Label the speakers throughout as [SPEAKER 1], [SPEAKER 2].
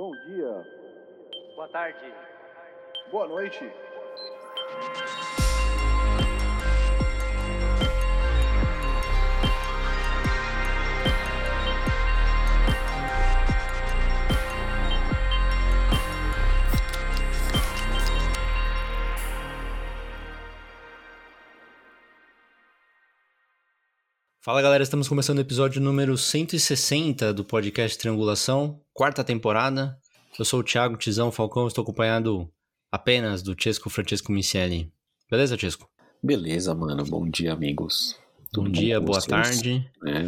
[SPEAKER 1] Bom dia.
[SPEAKER 2] Boa tarde.
[SPEAKER 1] Boa noite.
[SPEAKER 3] Fala galera, estamos começando o episódio número 160 do podcast Triangulação, quarta temporada. Eu sou o Thiago Tizão Falcão, estou acompanhado apenas do Chesco Francesco Miceli. Beleza, Chesco?
[SPEAKER 4] Beleza, mano. Bom dia, amigos.
[SPEAKER 3] Bom
[SPEAKER 4] Tudo
[SPEAKER 3] dia, boa
[SPEAKER 4] vocês?
[SPEAKER 3] tarde.
[SPEAKER 4] É,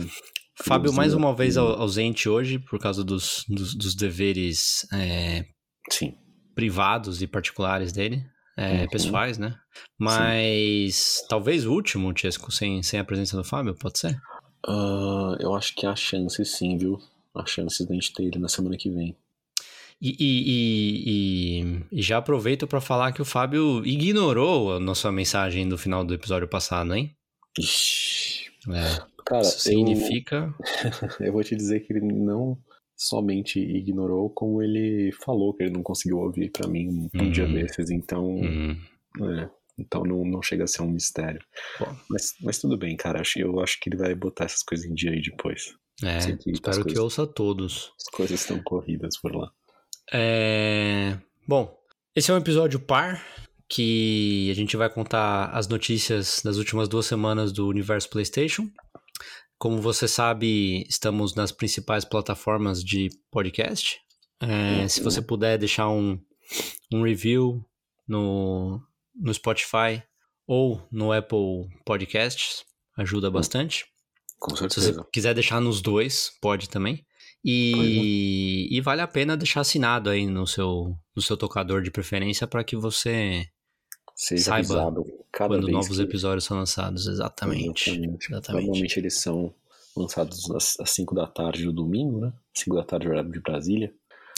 [SPEAKER 3] Fábio
[SPEAKER 4] Bom
[SPEAKER 3] mais
[SPEAKER 4] dia.
[SPEAKER 3] uma vez au- ausente hoje por causa dos, dos, dos deveres é,
[SPEAKER 4] sim.
[SPEAKER 3] privados e particulares dele, é,
[SPEAKER 4] Uhum.
[SPEAKER 3] pessoais, né? Mas talvez o último, Chesco, sem, sem a presença do Fábio, pode ser?
[SPEAKER 4] Ah, eu acho que há chance sim, viu? Há chances da gente ter ele na semana que vem.
[SPEAKER 3] E, e- e- e- já aproveito para falar que o Fábio ignorou a nossa mensagem do final do episódio passado, hein?
[SPEAKER 4] Ixi.
[SPEAKER 3] É,
[SPEAKER 4] Cara,
[SPEAKER 3] isso significa.
[SPEAKER 4] eu, eu vou te dizer que ele não somente ignorou, como ele falou que ele não conseguiu ouvir pra mim um
[SPEAKER 3] Uhum.
[SPEAKER 4] dia desses, então.
[SPEAKER 3] Hum,
[SPEAKER 4] é, então não, não chega a ser um mistério.
[SPEAKER 3] Pô.
[SPEAKER 4] Mas, mas tudo bem, cara. acho- Eu acho que ele vai botar essas coisas em dia aí depois.
[SPEAKER 3] é,
[SPEAKER 4] que
[SPEAKER 3] espero que
[SPEAKER 4] coisas-
[SPEAKER 3] ouça todos.
[SPEAKER 4] As coisas estão corridas por lá.
[SPEAKER 3] É, Bom, esse é um episódio par que a gente vai contar as notícias das últimas duas semanas do universo PlayStation. Como você sabe, estamos nas principais plataformas de podcast. É, Se você puder deixar um, um review no, no Spotify ou no Apple Podcasts, ajuda bastante.
[SPEAKER 4] Com
[SPEAKER 3] Se você
[SPEAKER 4] certeza.
[SPEAKER 3] quiser deixar nos dois, pode também. E, e vale a pena deixar assinado aí no seu, no seu tocador de preferência para que você,
[SPEAKER 4] Seja
[SPEAKER 3] Saiba
[SPEAKER 4] avisado cada
[SPEAKER 3] quando
[SPEAKER 4] vez
[SPEAKER 3] novos
[SPEAKER 4] que-
[SPEAKER 3] episódios são lançados, exatamente.
[SPEAKER 4] Exatamente.
[SPEAKER 3] Exatamente.
[SPEAKER 4] Normalmente eles são lançados às, às 5 da tarde do domingo, né? 5 da tarde, horário de Brasília.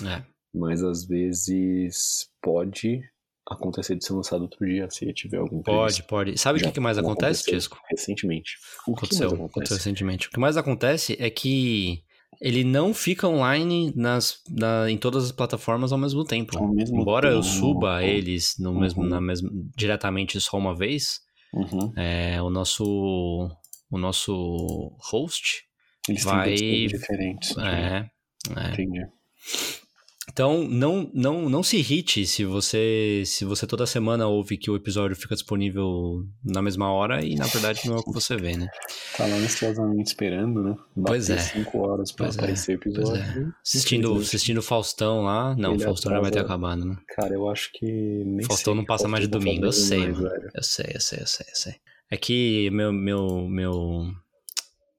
[SPEAKER 3] É,
[SPEAKER 4] Mas às vezes pode acontecer de ser lançado outro dia, se tiver algum
[SPEAKER 3] pode, pode. Sabe o que, que mais acontece, Tisco?
[SPEAKER 4] Recentemente. O que
[SPEAKER 3] Aconteceu,
[SPEAKER 4] mais
[SPEAKER 3] aconteceu
[SPEAKER 4] acontece?
[SPEAKER 3] recentemente. O que mais acontece é que ele não fica online nas, na- em todas as plataformas ao mesmo tempo.
[SPEAKER 4] Ao mesmo
[SPEAKER 3] Embora eu
[SPEAKER 4] tempo.
[SPEAKER 3] suba eles no mesmo,
[SPEAKER 4] Uhum.
[SPEAKER 3] na mesma, diretamente só uma vez,
[SPEAKER 4] Uhum.
[SPEAKER 3] é, o nosso o nosso host
[SPEAKER 4] Eles
[SPEAKER 3] Vai-
[SPEAKER 4] têm diferentes.
[SPEAKER 3] é, é.
[SPEAKER 4] Entendi.
[SPEAKER 3] Então não, não não se irrite se você se você toda semana ouve que o episódio fica disponível na mesma hora e na verdade não é o que você vê né
[SPEAKER 4] Tá lá ansiosamente esperando, né?
[SPEAKER 3] Pois
[SPEAKER 4] Bater
[SPEAKER 3] é.
[SPEAKER 4] cinco horas pra
[SPEAKER 3] Pois é.
[SPEAKER 4] aparecer o
[SPEAKER 3] Pois
[SPEAKER 4] episódio.
[SPEAKER 3] é. assistindo assistindo Faustão lá não
[SPEAKER 4] Ele
[SPEAKER 3] Faustão já vai ter
[SPEAKER 4] atrasa-
[SPEAKER 3] acabado né
[SPEAKER 4] Cara, eu acho que nem
[SPEAKER 3] Faustão
[SPEAKER 4] sei
[SPEAKER 3] não passa mais de
[SPEAKER 4] tá
[SPEAKER 3] domingo, eu sei,
[SPEAKER 4] mais,
[SPEAKER 3] eu sei eu sei eu sei eu sei é que meu meu meu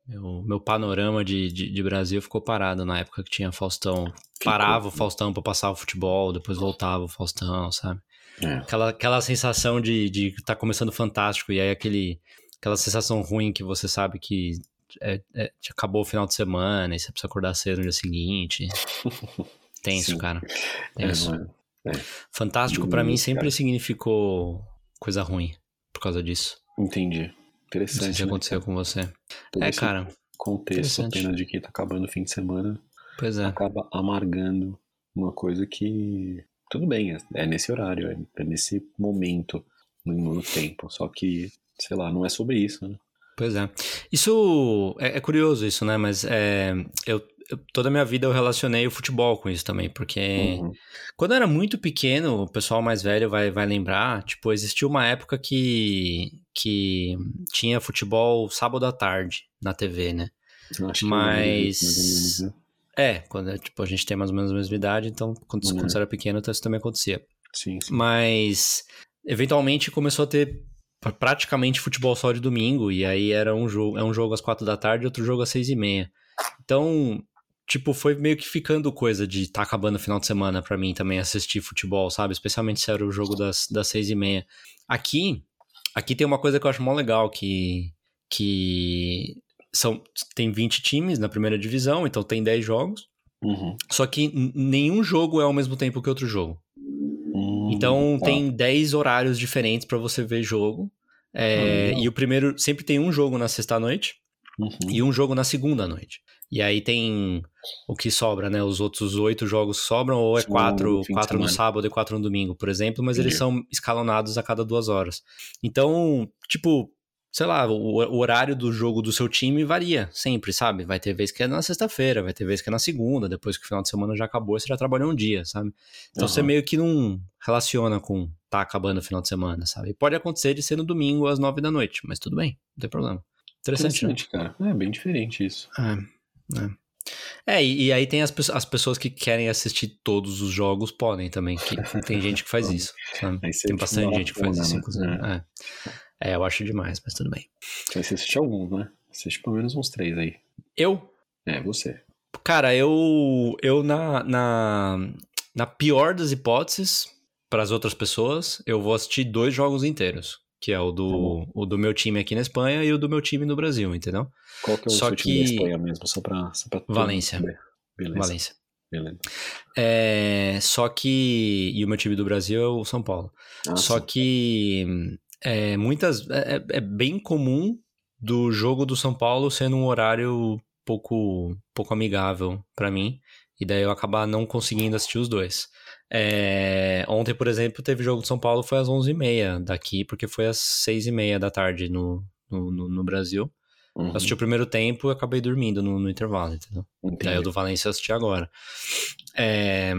[SPEAKER 3] meu, meu panorama de, de, de Brasil ficou parado na época que tinha Faustão. Parava o Faustão pra passar o futebol, depois voltava o Faustão, sabe?
[SPEAKER 4] É.
[SPEAKER 3] Aquela, aquela sensação de, de tá começando fantástico, e aí aquele, aquela sensação ruim que você sabe que é, é- acabou o final de semana e você precisa acordar cedo no dia seguinte. Tenso,
[SPEAKER 4] Sim.
[SPEAKER 3] cara.
[SPEAKER 4] É,
[SPEAKER 3] Tenso.
[SPEAKER 4] mano.
[SPEAKER 3] Fantástico pra mim sempre
[SPEAKER 4] cara.
[SPEAKER 3] significou coisa ruim por causa disso.
[SPEAKER 4] Entendi.
[SPEAKER 3] Não sei
[SPEAKER 4] Interessante.
[SPEAKER 3] se
[SPEAKER 4] né,
[SPEAKER 3] aconteceu com você.
[SPEAKER 4] Todo
[SPEAKER 3] É, cara.
[SPEAKER 4] Contexto apenas de que tá acabando o fim de semana
[SPEAKER 3] Pois é.
[SPEAKER 4] acaba amargando uma coisa que. Tudo bem, é, é nesse horário, é, é nesse momento no, no tempo. Só que, sei lá, não é sobre isso, né?
[SPEAKER 3] Pois é. Isso é, é curioso isso, né? Mas é, eu, eu- toda a minha vida eu relacionei o futebol com isso também, porque
[SPEAKER 4] Uhum.
[SPEAKER 3] quando eu era muito pequeno, o pessoal mais velho vai, vai lembrar, tipo, existiu uma época que, que tinha futebol sábado à tarde na TV, né?
[SPEAKER 4] Acho menos,
[SPEAKER 3] Mas
[SPEAKER 4] né?
[SPEAKER 3] é, quando tipo, a gente tem mais ou menos a mesma idade, então quando,
[SPEAKER 4] Uhum.
[SPEAKER 3] quando você era pequeno, então isso também acontecia.
[SPEAKER 4] Sim, sim.
[SPEAKER 3] Mas eventualmente começou a ter pra- praticamente futebol só de domingo, e aí era um jogo, é um jogo às quatro da tarde e outro jogo às seis e meia. Então, tipo, foi meio que ficando coisa de tá acabando o final de semana pra mim também assistir futebol, sabe? Especialmente se era o jogo das, das seis e meia. Aqui, aqui tem uma coisa que eu acho mó legal, que, que são, tem 20 times na primeira divisão, então tem 10 jogos,
[SPEAKER 4] Uhum.
[SPEAKER 3] só que nenhum jogo é ao mesmo tempo que outro jogo.
[SPEAKER 4] Hum,
[SPEAKER 3] Então
[SPEAKER 4] tá.
[SPEAKER 3] tem 10 horários diferentes pra você ver jogo. É,
[SPEAKER 4] legal.
[SPEAKER 3] e o primeiro sempre tem um jogo na sexta noite
[SPEAKER 4] Uhum.
[SPEAKER 3] e um jogo na segunda noite. E aí tem o que sobra, né? Os outros oito jogos sobram, ou é
[SPEAKER 4] São
[SPEAKER 3] quatro, quatro no sábado e quatro no domingo, por exemplo, mas eles são escalonados a cada duas horas. Então, tipo, sei lá, o, horário do jogo do seu time varia sempre, sabe? Vai ter vez que é na sexta-feira, vai ter vez que é na segunda, depois que o final de semana já acabou, você já trabalhou um dia, sabe? Então você
[SPEAKER 4] Aham.
[SPEAKER 3] meio que não relaciona com tá acabando o final de semana, sabe? E pode acontecer de ser no domingo às nove da noite, mas tudo bem, não tem problema. Interessante, né?
[SPEAKER 4] Interessante, cara. É bem diferente isso.
[SPEAKER 3] É, é. E, e aí tem as, as pessoas que querem assistir todos os jogos, podem também. Que tem gente que faz isso?
[SPEAKER 4] Aí
[SPEAKER 3] Tem bastante gente que faz isso,
[SPEAKER 4] né?
[SPEAKER 3] inclusive. É. É, eu acho demais, mas tudo bem.
[SPEAKER 4] Você assiste alguns, né? Assiste pelo menos uns três aí.
[SPEAKER 3] Eu,
[SPEAKER 4] É, você.
[SPEAKER 3] cara, eu, eu na, na, na pior das hipóteses, para as outras pessoas, eu vou assistir dois jogos inteiros. Que é o
[SPEAKER 4] Tá
[SPEAKER 3] do, o do meu time aqui na Espanha e o do meu time no Brasil, entendeu?
[SPEAKER 4] Qual que é o
[SPEAKER 3] Só
[SPEAKER 4] seu time da
[SPEAKER 3] que-
[SPEAKER 4] Espanha mesmo? Só pra, só pra
[SPEAKER 3] Valência.
[SPEAKER 4] Beleza.
[SPEAKER 3] Valência.
[SPEAKER 4] Beleza.
[SPEAKER 3] É, só que. E o meu time do Brasil é o São Paulo.
[SPEAKER 4] Ah,
[SPEAKER 3] Só
[SPEAKER 4] sim.
[SPEAKER 3] que é, muitas. É, é bem comum do jogo do São Paulo sendo um horário pouco, pouco amigável pra mim. E daí eu acabar não conseguindo assistir os dois. É, ontem, por exemplo, teve jogo do São Paulo, foi às 11h30 daqui, porque foi às 6h30 da tarde no, no, no- no Brasil.
[SPEAKER 4] Uhum.
[SPEAKER 3] Eu assisti o primeiro tempo e acabei dormindo no, no intervalo, entendeu?
[SPEAKER 4] Entendi.
[SPEAKER 3] Daí o do Valência eu assisti agora. É,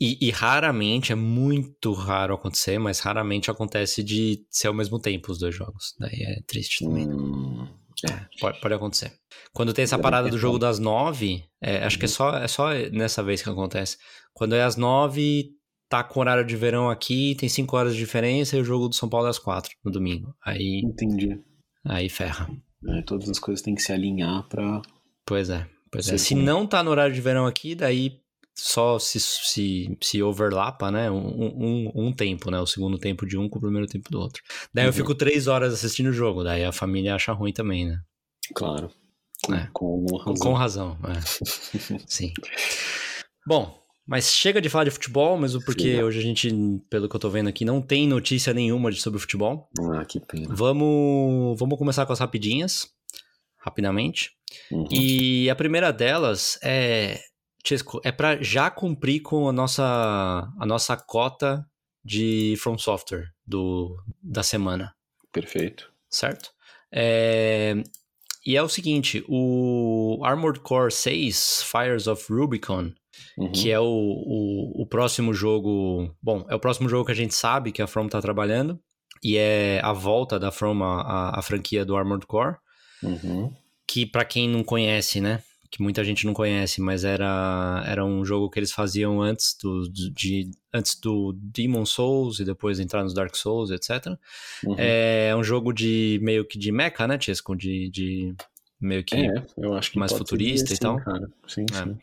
[SPEAKER 3] e, e raramente, é muito raro acontecer, mas raramente acontece de ser ao mesmo tempo os dois jogos. Daí é triste também.
[SPEAKER 4] Hum,
[SPEAKER 3] Pode, pode acontecer. Quando tem essa parada do jogo das nove, é, acho que é
[SPEAKER 4] Uhum.
[SPEAKER 3] só, é só nessa vez que acontece. Quando é às nove, tá com horário de verão aqui, tem cinco horas de diferença e o jogo do São Paulo é às quatro, no domingo. Aí,
[SPEAKER 4] entendi.
[SPEAKER 3] aí ferra.
[SPEAKER 4] É, todas as coisas têm que se alinhar pra.
[SPEAKER 3] Pois é, pois é. Se não tá no horário de verão aqui, daí só se, se, se overlapa, né? Um, um, um tempo, né? O segundo tempo de um com o primeiro tempo do outro. Daí eu
[SPEAKER 4] Uhum.
[SPEAKER 3] fico três horas assistindo o jogo, daí a família acha ruim também, né?
[SPEAKER 4] Claro. Com,
[SPEAKER 3] É.
[SPEAKER 4] com razão.
[SPEAKER 3] com razão, é. Sim. Bom, mas chega de falar de futebol, mesmo porque
[SPEAKER 4] Chega.
[SPEAKER 3] hoje a gente, pelo que eu tô vendo aqui, não tem notícia nenhuma de- sobre futebol.
[SPEAKER 4] Ah, que pena.
[SPEAKER 3] Vamos, vamos começar com as rapidinhas, rapidamente.
[SPEAKER 4] Uhum.
[SPEAKER 3] E a primeira delas é, Chesco, é para já cumprir com a nossa, a nossa cota de From Software do, da semana,
[SPEAKER 4] Perfeito.
[SPEAKER 3] certo? É, e é o seguinte, o Armored Core 6, Fires of Rubicon,
[SPEAKER 4] Uhum.
[SPEAKER 3] que é o, o, o próximo jogo. Bom, é o próximo jogo que a gente sabe que a From tá trabalhando. E é a volta da From à- à franquia do Armored Core.
[SPEAKER 4] Uhum.
[SPEAKER 3] Que pra quem não conhece, né? Que muita gente não conhece, mas era, era um jogo que eles faziam antes do, de, antes do Demon Souls e depois entrar nos Dark Souls, etc.
[SPEAKER 4] Uhum.
[SPEAKER 3] É um jogo de meio que de mecha, né, Chesco? De, de meio que
[SPEAKER 4] É, eu acho que
[SPEAKER 3] mais futurista
[SPEAKER 4] ser
[SPEAKER 3] e tal.
[SPEAKER 4] sim, Cara. Sim,
[SPEAKER 3] É.
[SPEAKER 4] sim.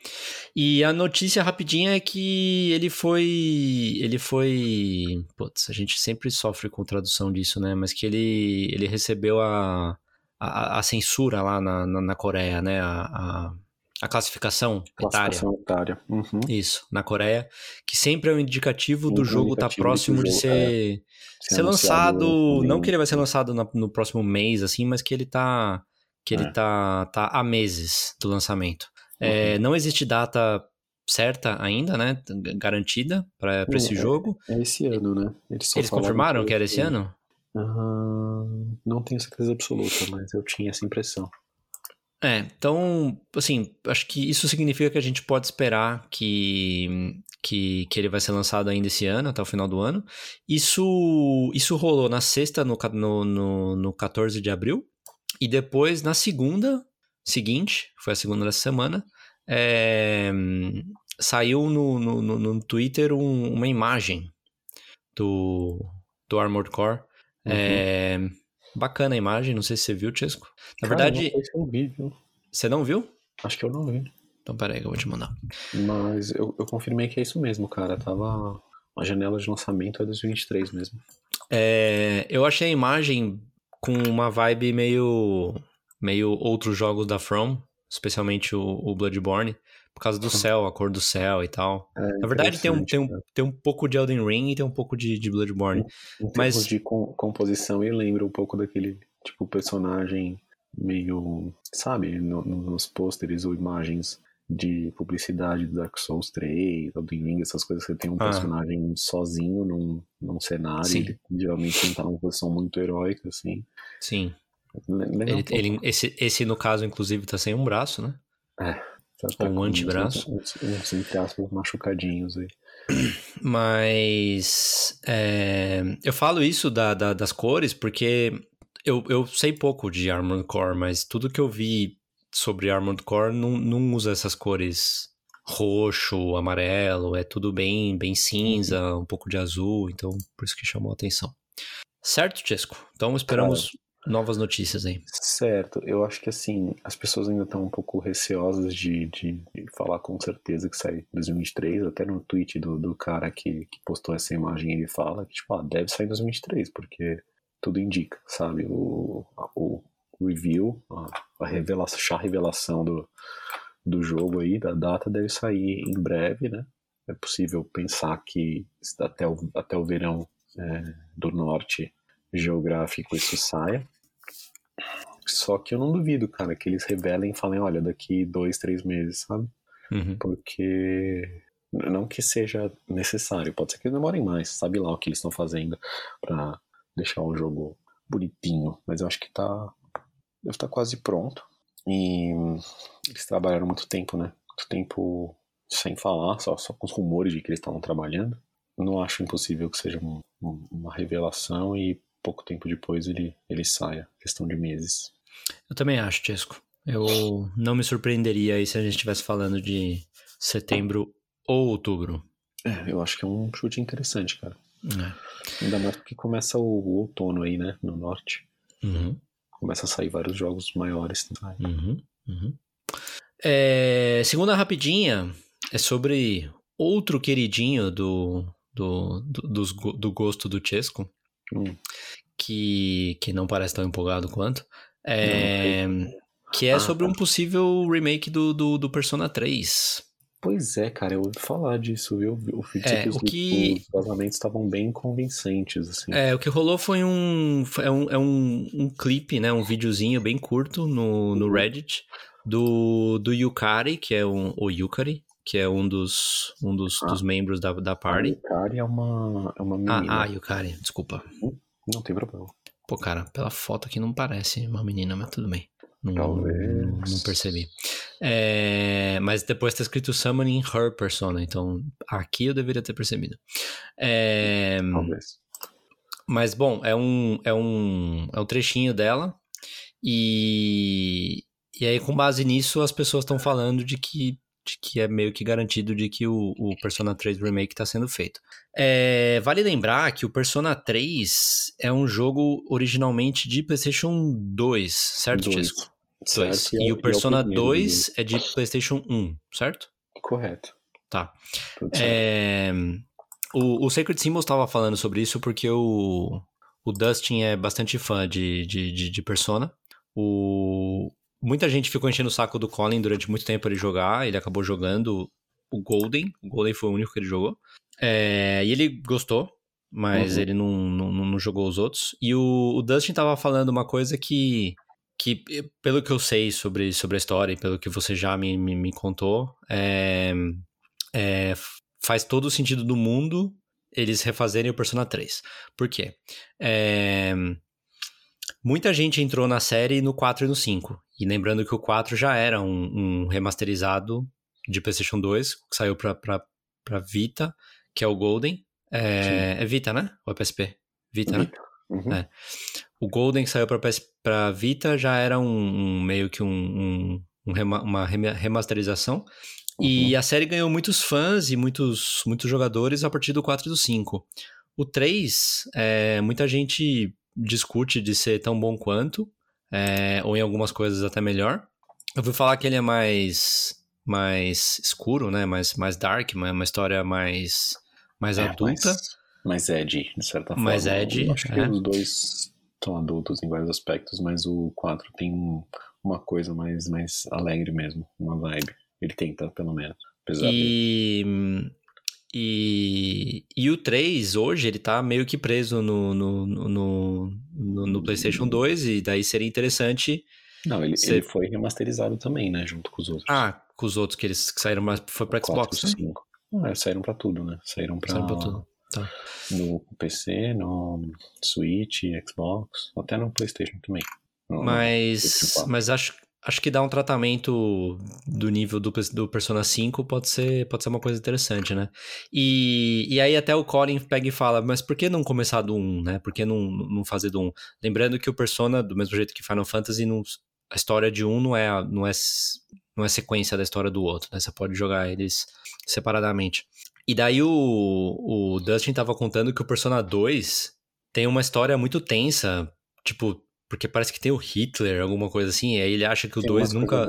[SPEAKER 3] E a notícia rapidinha é que ele foi. Ele foi. Putz, a gente sempre sofre com tradução disso, né? Mas que ele, ele recebeu a, a, a censura lá na, na, na Coreia, né? A, a, a classificação, etária.
[SPEAKER 4] Classificação etária. Uhum.
[SPEAKER 3] Isso, na Coreia. Que sempre é um indicativo do
[SPEAKER 4] Um
[SPEAKER 3] jogo estar
[SPEAKER 4] de o
[SPEAKER 3] próximo de ser,
[SPEAKER 4] Ser
[SPEAKER 3] ser
[SPEAKER 4] anunciado
[SPEAKER 3] lançado. Não que ele vai ser lançado na- no próximo mês, assim, mas que ele tá. Que ele
[SPEAKER 4] É.
[SPEAKER 3] tá, tá há meses do lançamento.
[SPEAKER 4] Uhum.
[SPEAKER 3] É, não existe data certa ainda, né? Garantida para esse
[SPEAKER 4] é-
[SPEAKER 3] jogo.
[SPEAKER 4] É esse ano, né? Eles,
[SPEAKER 3] Eles confirmaram que era esse
[SPEAKER 4] ano? Não tenho certeza absoluta, mas eu tinha essa impressão.
[SPEAKER 3] É, então, assim, acho que isso significa que a gente pode esperar que, que, que ele vai ser lançado ainda esse ano, até o final do ano. Isso, isso rolou na sexta, no, no, no, no 14 de abril, e depois, na segunda seguinte, foi a segunda dessa semana, é, saiu no, no, no, no Twitter um- uma imagem do, do Armored Core.
[SPEAKER 4] Uhum.
[SPEAKER 3] É, bacana a imagem, não sei se você viu, Chesco. Na
[SPEAKER 4] Cara,
[SPEAKER 3] verdade,
[SPEAKER 4] não sei se eu vi, viu?
[SPEAKER 3] você não viu?
[SPEAKER 4] Acho que eu não vi.
[SPEAKER 3] Então peraí que eu vou te mandar.
[SPEAKER 4] Mas eu, eu confirmei que é isso mesmo, cara. Tava. A janela de lançamento é 2023 mesmo.
[SPEAKER 3] É, eu achei a imagem com uma vibe meio. meio outros jogos da From, especialmente o, o Bloodborne, por causa do céu, a cor do céu e tal.
[SPEAKER 4] É
[SPEAKER 3] Na verdade, tem um, tem, um, tem um pouco de Elden Ring e tem um pouco de, de Bloodborne.
[SPEAKER 4] Em termos
[SPEAKER 3] mas-
[SPEAKER 4] de com- composição, ele lembra um pouco daquele, tipo, personagem meio, sabe, no, nos pôsteres ou imagens de publicidade do Dark Souls 3, do Ring, essas coisas que tem um
[SPEAKER 3] Ah.
[SPEAKER 4] personagem sozinho num, num cenário,
[SPEAKER 3] Sim.
[SPEAKER 4] ele geralmente não tá numa posição muito heróica, assim.
[SPEAKER 3] Sim. Ele,
[SPEAKER 4] pô.
[SPEAKER 3] ele- esse, esse, no caso, inclusive, tá sem um braço, né?
[SPEAKER 4] Tá- tá
[SPEAKER 3] um
[SPEAKER 4] com
[SPEAKER 3] antebraço.
[SPEAKER 4] Uns, uns, entre aspas, machucadinhos aí.
[SPEAKER 3] Mas é, eu falo isso da, da- das cores porque eu, eu sei pouco de Armored Core, mas tudo que eu vi sobre Armored Core não, não usa essas cores roxo, amarelo, é tudo bem, bem cinza, um pouco de azul, então por isso que chamou a atenção. Certo, Chesco? Então esperamos novas notícias aí.
[SPEAKER 4] Certo, eu acho que assim, as pessoas ainda estão um pouco receosas de, de, de falar com certeza que sai em 2023, até no tweet do, do cara que, que postou essa imagem ele fala que tipo, ah, deve sair em 2023, porque tudo indica, sabe? O, o review, a, a revelação, chá revelação do, do jogo aí, da data, deve sair em breve, né? É possível pensar que até o, até o verão é, do norte geográfico isso saia. Só que eu não duvido, cara, que eles revelem e falem, olha, daqui dois, três meses, sabe?
[SPEAKER 3] Uhum.
[SPEAKER 4] Porque não que seja necessário, pode ser que eles demorem mais, sabe lá o que eles estão fazendo pra deixar o jogo bonitinho, mas eu acho que tá deve estar quase pronto. E eles trabalharam muito tempo, né? Muito tempo sem falar, só, só com os rumores de que eles estavam trabalhando. Não acho impossível que seja um- um- uma revelação e pouco tempo depois ele, ele saia, questão de meses.
[SPEAKER 3] Eu também acho, Chesco. Eu não me surpreenderia aí se a gente estivesse falando de setembro ou outubro.
[SPEAKER 4] É, eu acho que é um chute interessante, cara.
[SPEAKER 3] É.
[SPEAKER 4] Ainda mais porque começa o, o outono aí, né? No norte.
[SPEAKER 3] Uhum.
[SPEAKER 4] Começa a sair vários jogos maiores.
[SPEAKER 3] Uhum, uhum. É, segunda rapidinha é sobre outro queridinho do, do, do, go- do gosto do Chesco,
[SPEAKER 4] Hum.
[SPEAKER 3] que, que não parece tão empolgado quanto, é, que é
[SPEAKER 4] Ah,
[SPEAKER 3] sobre
[SPEAKER 4] tá.
[SPEAKER 3] um possível remake do, do, do Persona 3.
[SPEAKER 4] Pois é, cara, eu ouvi falar disso, viu? Eu
[SPEAKER 3] É,
[SPEAKER 4] que os,
[SPEAKER 3] o que-
[SPEAKER 4] os vazamentos estavam bem convincentes, assim.
[SPEAKER 3] É, o que rolou foi um, é um, é um, um clipe, né, um videozinho bem curto no, no
[SPEAKER 4] Uhum.
[SPEAKER 3] Reddit do, do Yukari, que é um, o Yukari, que é um dos, um dos,
[SPEAKER 4] Ah.
[SPEAKER 3] dos membros da, da
[SPEAKER 4] A
[SPEAKER 3] party.
[SPEAKER 4] Yukari é uma, é uma
[SPEAKER 3] Ah,
[SPEAKER 4] menina.
[SPEAKER 3] ah, Yukari, desculpa.
[SPEAKER 4] Não tem problema.
[SPEAKER 3] Pô, cara, pela foto aqui não parece uma menina, mas tudo bem. Não,
[SPEAKER 4] Talvez.
[SPEAKER 3] não, não percebi. É, mas depois tá escrito Summoning Her Persona, então aqui eu deveria ter percebido. É,
[SPEAKER 4] Talvez.
[SPEAKER 3] mas bom, é um, é um, é um trechinho dela e, e aí com base nisso as pessoas estão falando de que, que é meio que garantido de que o, o Persona 3 Remake está sendo feito. É, vale lembrar que o Persona 3 é um jogo originalmente de PlayStation 2, certo?
[SPEAKER 4] Certo,
[SPEAKER 3] Dois.
[SPEAKER 4] é
[SPEAKER 3] E
[SPEAKER 4] é
[SPEAKER 3] o Persona
[SPEAKER 4] primeiro
[SPEAKER 3] 2 é de PlayStation 1, certo?
[SPEAKER 4] Correto.
[SPEAKER 3] Tá. É, o, o Sacred Symbols estava falando sobre isso porque o, o Dustin é bastante fã de, de, de, de Persona. O, muita gente ficou enchendo o saco do Colin durante muito tempo ele jogar. Ele acabou jogando o Golden. O Golden foi o único que ele jogou. É, e ele gostou, mas
[SPEAKER 4] Uhum.
[SPEAKER 3] ele não, não, não jogou os outros. E o, o Dustin estava falando uma coisa que, que, pelo que eu sei sobre, sobre a história e pelo que você já me, me, me contou, é, é, faz todo o sentido do mundo eles refazerem o Persona 3. Por quê? É, muita gente entrou na série no 4 e no 5. E lembrando que o 4 já era um, um remasterizado de PlayStation 2, que saiu pra, pra, pra Vita, que é o Golden. É, é Vita, né? Ou é PSP? Vita, né?
[SPEAKER 4] Uhum.
[SPEAKER 3] É. O Golden que saiu pra, PS pra Vita já era um, um meio que um, um- rema- uma rema- remasterização. E a série ganhou muitos fãs e muitos, muitos jogadores a partir do 4 e do 5. O 3, é, muita gente discute de ser tão bom quanto, é, ou em algumas coisas até melhor. Eu vou falar que ele é mais, mais escuro, né? Mais, mais dark, uma, história mais, mais
[SPEAKER 4] É,
[SPEAKER 3] adulta.
[SPEAKER 4] Mais, mais Ed, de certa forma.
[SPEAKER 3] Mais Ed,
[SPEAKER 4] Eu acho que
[SPEAKER 3] é.
[SPEAKER 4] os dois são adultos em vários aspectos, mas o 4 tem um- uma coisa mais, mais alegre mesmo, uma vibe. Ele tenta, pelo menos. Apesar de.
[SPEAKER 3] E, e, o 3, hoje, ele tá meio que preso no, no, no, no, no- PlayStation 2, e daí seria interessante
[SPEAKER 4] Não, ele,
[SPEAKER 3] Você-
[SPEAKER 4] ele foi remasterizado também, né? Junto com os outros.
[SPEAKER 3] Ah, com os outros que eles que saíram, mas foi pra Xbox, né?
[SPEAKER 4] 5. Ah, saíram pra tudo, né? Saíram pra,
[SPEAKER 3] Saíram pra tudo. Tá.
[SPEAKER 4] no PC, no Switch, Xbox, até no PlayStation também. No-
[SPEAKER 3] Mas,
[SPEAKER 4] 4.
[SPEAKER 3] mas acho, acho que dar um tratamento do nível do, do Persona 5 pode ser, pode ser uma coisa interessante, né? E, e aí até o Colin pega e fala, mas por que não começar do 1, né? Por que não, não fazer do 1? Lembrando que o Persona, do mesmo jeito que Final Fantasy, não, a história de um não é, não, é, não é sequência da história do outro, né? Você pode jogar eles separadamente. E daí o, o Dustin tava contando que o Persona 2 tem uma história muito tensa, tipo, porque parece que tem o Hitler, alguma coisa assim, e aí ele acha que o
[SPEAKER 4] Tem
[SPEAKER 3] 2
[SPEAKER 4] umas
[SPEAKER 3] nunca,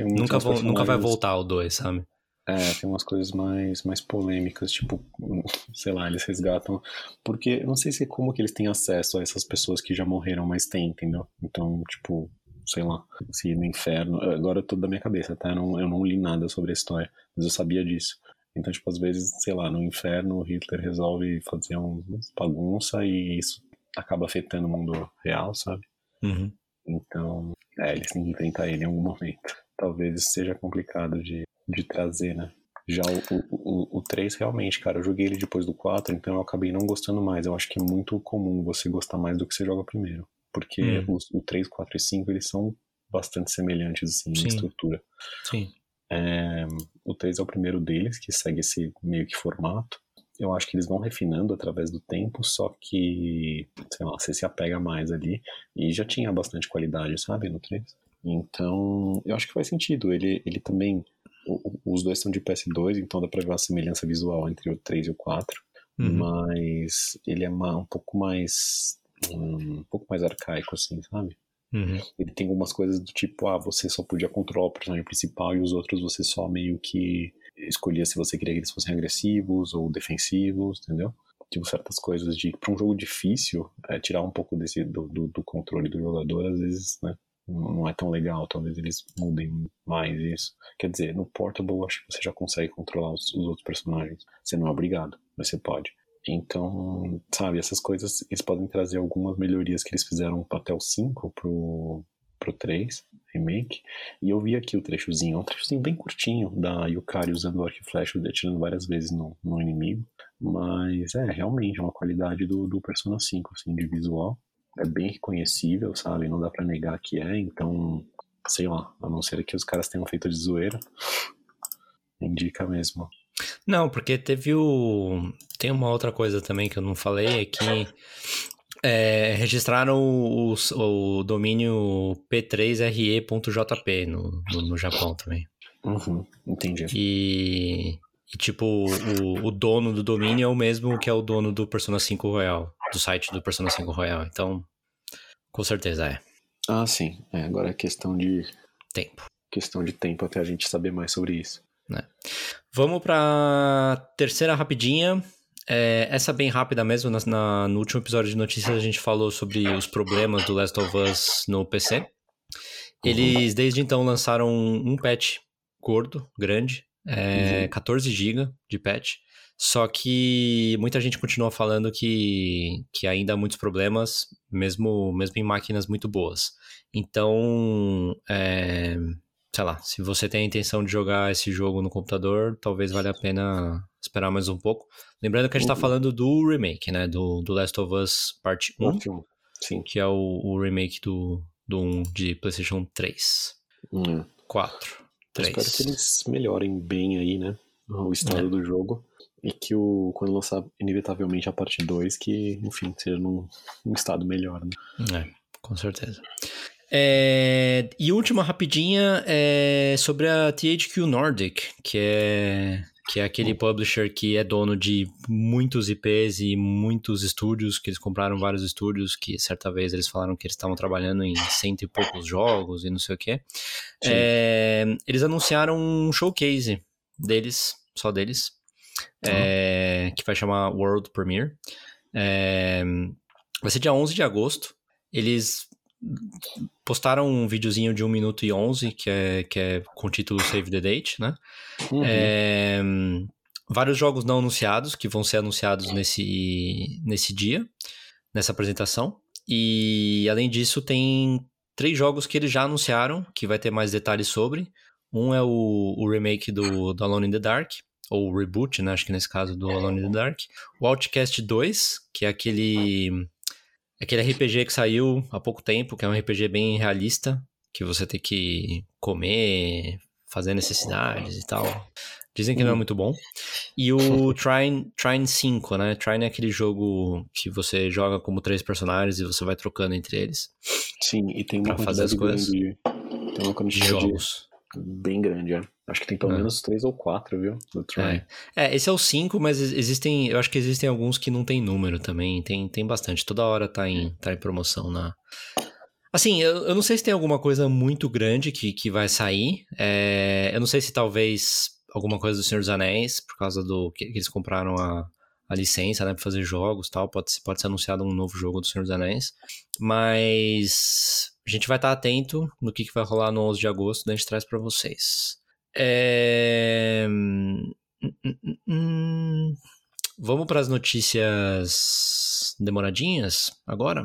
[SPEAKER 3] nunca, vo- nunca vai voltar o 2, sabe?
[SPEAKER 4] É, tem umas coisas mais, mais polêmicas, tipo, sei lá, eles resgatam. Porque eu não sei se é como que eles têm acesso a essas pessoas que já morreram, mas tem, entendeu? Então, tipo, sei lá, se no inferno. Agora é tudo da minha cabeça, tá? Eu não, eu não li nada sobre a história, mas eu sabia disso. Então, tipo, às vezes, sei lá, no inferno o Hitler resolve fazer um bagunça e isso acaba afetando o mundo real, sabe?
[SPEAKER 3] Uhum.
[SPEAKER 4] Então, é, eles têm que enfrentar ele em algum momento. Talvez isso seja complicado de, de trazer, né? Já o, o, o, o 3, realmente, cara, eu joguei ele depois do 4, então eu acabei não gostando mais. Eu acho que é muito comum você gostar mais do que você joga primeiro. Porque
[SPEAKER 3] Hum.
[SPEAKER 4] os, o 3, 4 e 5, eles são bastante semelhantes, assim,
[SPEAKER 3] Sim.
[SPEAKER 4] em estrutura.
[SPEAKER 3] Sim.
[SPEAKER 4] É, o 3 é o primeiro deles, que segue esse meio que formato. Eu acho que eles vão refinando através do tempo, só que, sei lá, você se apega mais ali. E já tinha bastante qualidade, sabe, no 3. Então, eu acho que faz sentido. Ele, ele também. o- os dois são de PS2, então dá pra ver uma semelhança visual entre o 3 e o 4.
[SPEAKER 3] Uhum.
[SPEAKER 4] Mas ele é ma- um pouco mais. hum, um pouco mais arcaico, assim, sabe?
[SPEAKER 3] Uhum.
[SPEAKER 4] Ele tem algumas coisas do tipo, ah, você só podia controlar o personagem principal e os outros você só meio que escolhia se você queria que eles fossem agressivos ou defensivos, entendeu? Tipo, certas coisas de. Pra um jogo difícil, é, tirar um pouco desse do, do, do controle do jogador, às vezes, né? Não é tão legal, talvez eles mudem mais isso. Quer dizer, no Portable acho que você já consegue controlar os, os outros personagens. Você não é obrigado, mas você pode. Então, sabe, essas coisas, eles podem trazer algumas melhorias que eles fizeram até o 5 pro, pro 3 remake. E eu vi aqui o trechozinho, é um trechozinho bem curtinho da Yukari usando o arco e flecha, atirando várias vezes no, no inimigo. Mas é realmente uma qualidade do, do Persona 5, assim, de visual. É bem reconhecível, sabe? Não dá pra negar que é, então, sei lá, a não ser que os caras tenham feito de zoeira. Indica mesmo.
[SPEAKER 3] Não, porque teve o. Tem uma outra coisa também que eu não falei, é que é, registraram o, o domínio p3re.jp no, no, no Japão também.
[SPEAKER 4] Uhum, entendi.
[SPEAKER 3] E, e, tipo, o, o dono do domínio é o mesmo que é o dono do Persona 5 Royal, do site do Persona 5 Royal. Então, com certeza é.
[SPEAKER 4] Ah, sim. É, agora é questão de,
[SPEAKER 3] Tempo.
[SPEAKER 4] questão de tempo até a gente saber mais sobre isso.
[SPEAKER 3] Vamos pra terceira rapidinha. É, essa bem rápida mesmo. Na, na- no último episódio de notícias a gente falou sobre os problemas do Last of Us no PC. Eles desde então lançaram um patch gordo, grande, é,
[SPEAKER 4] Uhum.
[SPEAKER 3] 14 GB de patch. Só que muita gente continua falando que, que ainda há muitos problemas, mesmo, mesmo em máquinas muito boas. Então, é, sei lá, se você tem a intenção de jogar esse jogo no computador, talvez valha a pena esperar mais um pouco. Lembrando que a gente tá
[SPEAKER 4] Uhum.
[SPEAKER 3] falando do remake, né? Do, do Last of Us Part 1,
[SPEAKER 4] Parte um. Sim.
[SPEAKER 3] que é o, o remake do, do 1 de PlayStation 3,
[SPEAKER 4] Hum.
[SPEAKER 3] 4,
[SPEAKER 4] Eu
[SPEAKER 3] 3.
[SPEAKER 4] espero que eles melhorem bem aí, né? O estado
[SPEAKER 3] É.
[SPEAKER 4] do jogo. E que o, quando lançar inevitavelmente a parte 2, que, enfim, seja num, num estado melhor, né?
[SPEAKER 3] É, com certeza. É, e última rapidinha é sobre a THQ Nordic, que é, que é aquele publisher que é dono de muitos IPs e muitos estúdios, que eles compraram vários estúdios, que certa vez eles falaram que eles estavam trabalhando em cento e poucos jogos e não sei o quê. É, eles anunciaram um showcase deles, só deles, é, que vai chamar World Premiere. É, vai ser dia 11 de agosto. Eles postaram um videozinho de 1 minuto e 11, que é, que é com o título Save the Date, né?
[SPEAKER 4] Uhum.
[SPEAKER 3] É, vários jogos não anunciados, que vão ser anunciados nesse, nesse dia, nessa apresentação. E, além disso, tem três jogos que eles já anunciaram, que vai ter mais detalhes sobre. Um é o, o remake do, do Alone in the Dark, ou o reboot, né? Acho que nesse caso do Alone in the Dark. O Outcast 2, que é aquele, aquele RPG que saiu há pouco tempo, que é um RPG bem realista, que você tem que comer, fazer necessidades e tal. Dizem que não é muito bom. E o Trine, Trine 5, né? Trine é aquele jogo que você joga como três personagens e você vai trocando entre eles.
[SPEAKER 4] Sim, e tem uma
[SPEAKER 3] Pra fazer as coisas.
[SPEAKER 4] grande. Tem uma
[SPEAKER 3] De jogos.
[SPEAKER 4] Bem grande, é. Acho que tem pelo
[SPEAKER 3] É.
[SPEAKER 4] menos três ou quatro, viu? Do Try.
[SPEAKER 3] É. é, esse é o 5, mas ex- existem. Eu acho que existem alguns que não tem número também. Tem, tem bastante. Toda hora tá em, tá em promoção na. Assim, eu, eu não sei se tem alguma coisa muito grande que, que vai sair. É, eu não sei se talvez alguma coisa do Senhor dos Anéis, por causa do. que, eles compraram a, a licença, né, pra fazer jogos e tal. Pode, pode ser anunciado um novo jogo do Senhor dos Anéis. Mas. A gente vai estar atento no que, que vai rolar no 11 de agosto, daí a gente traz pra vocês. É... Vamos para as notícias demoradinhas agora.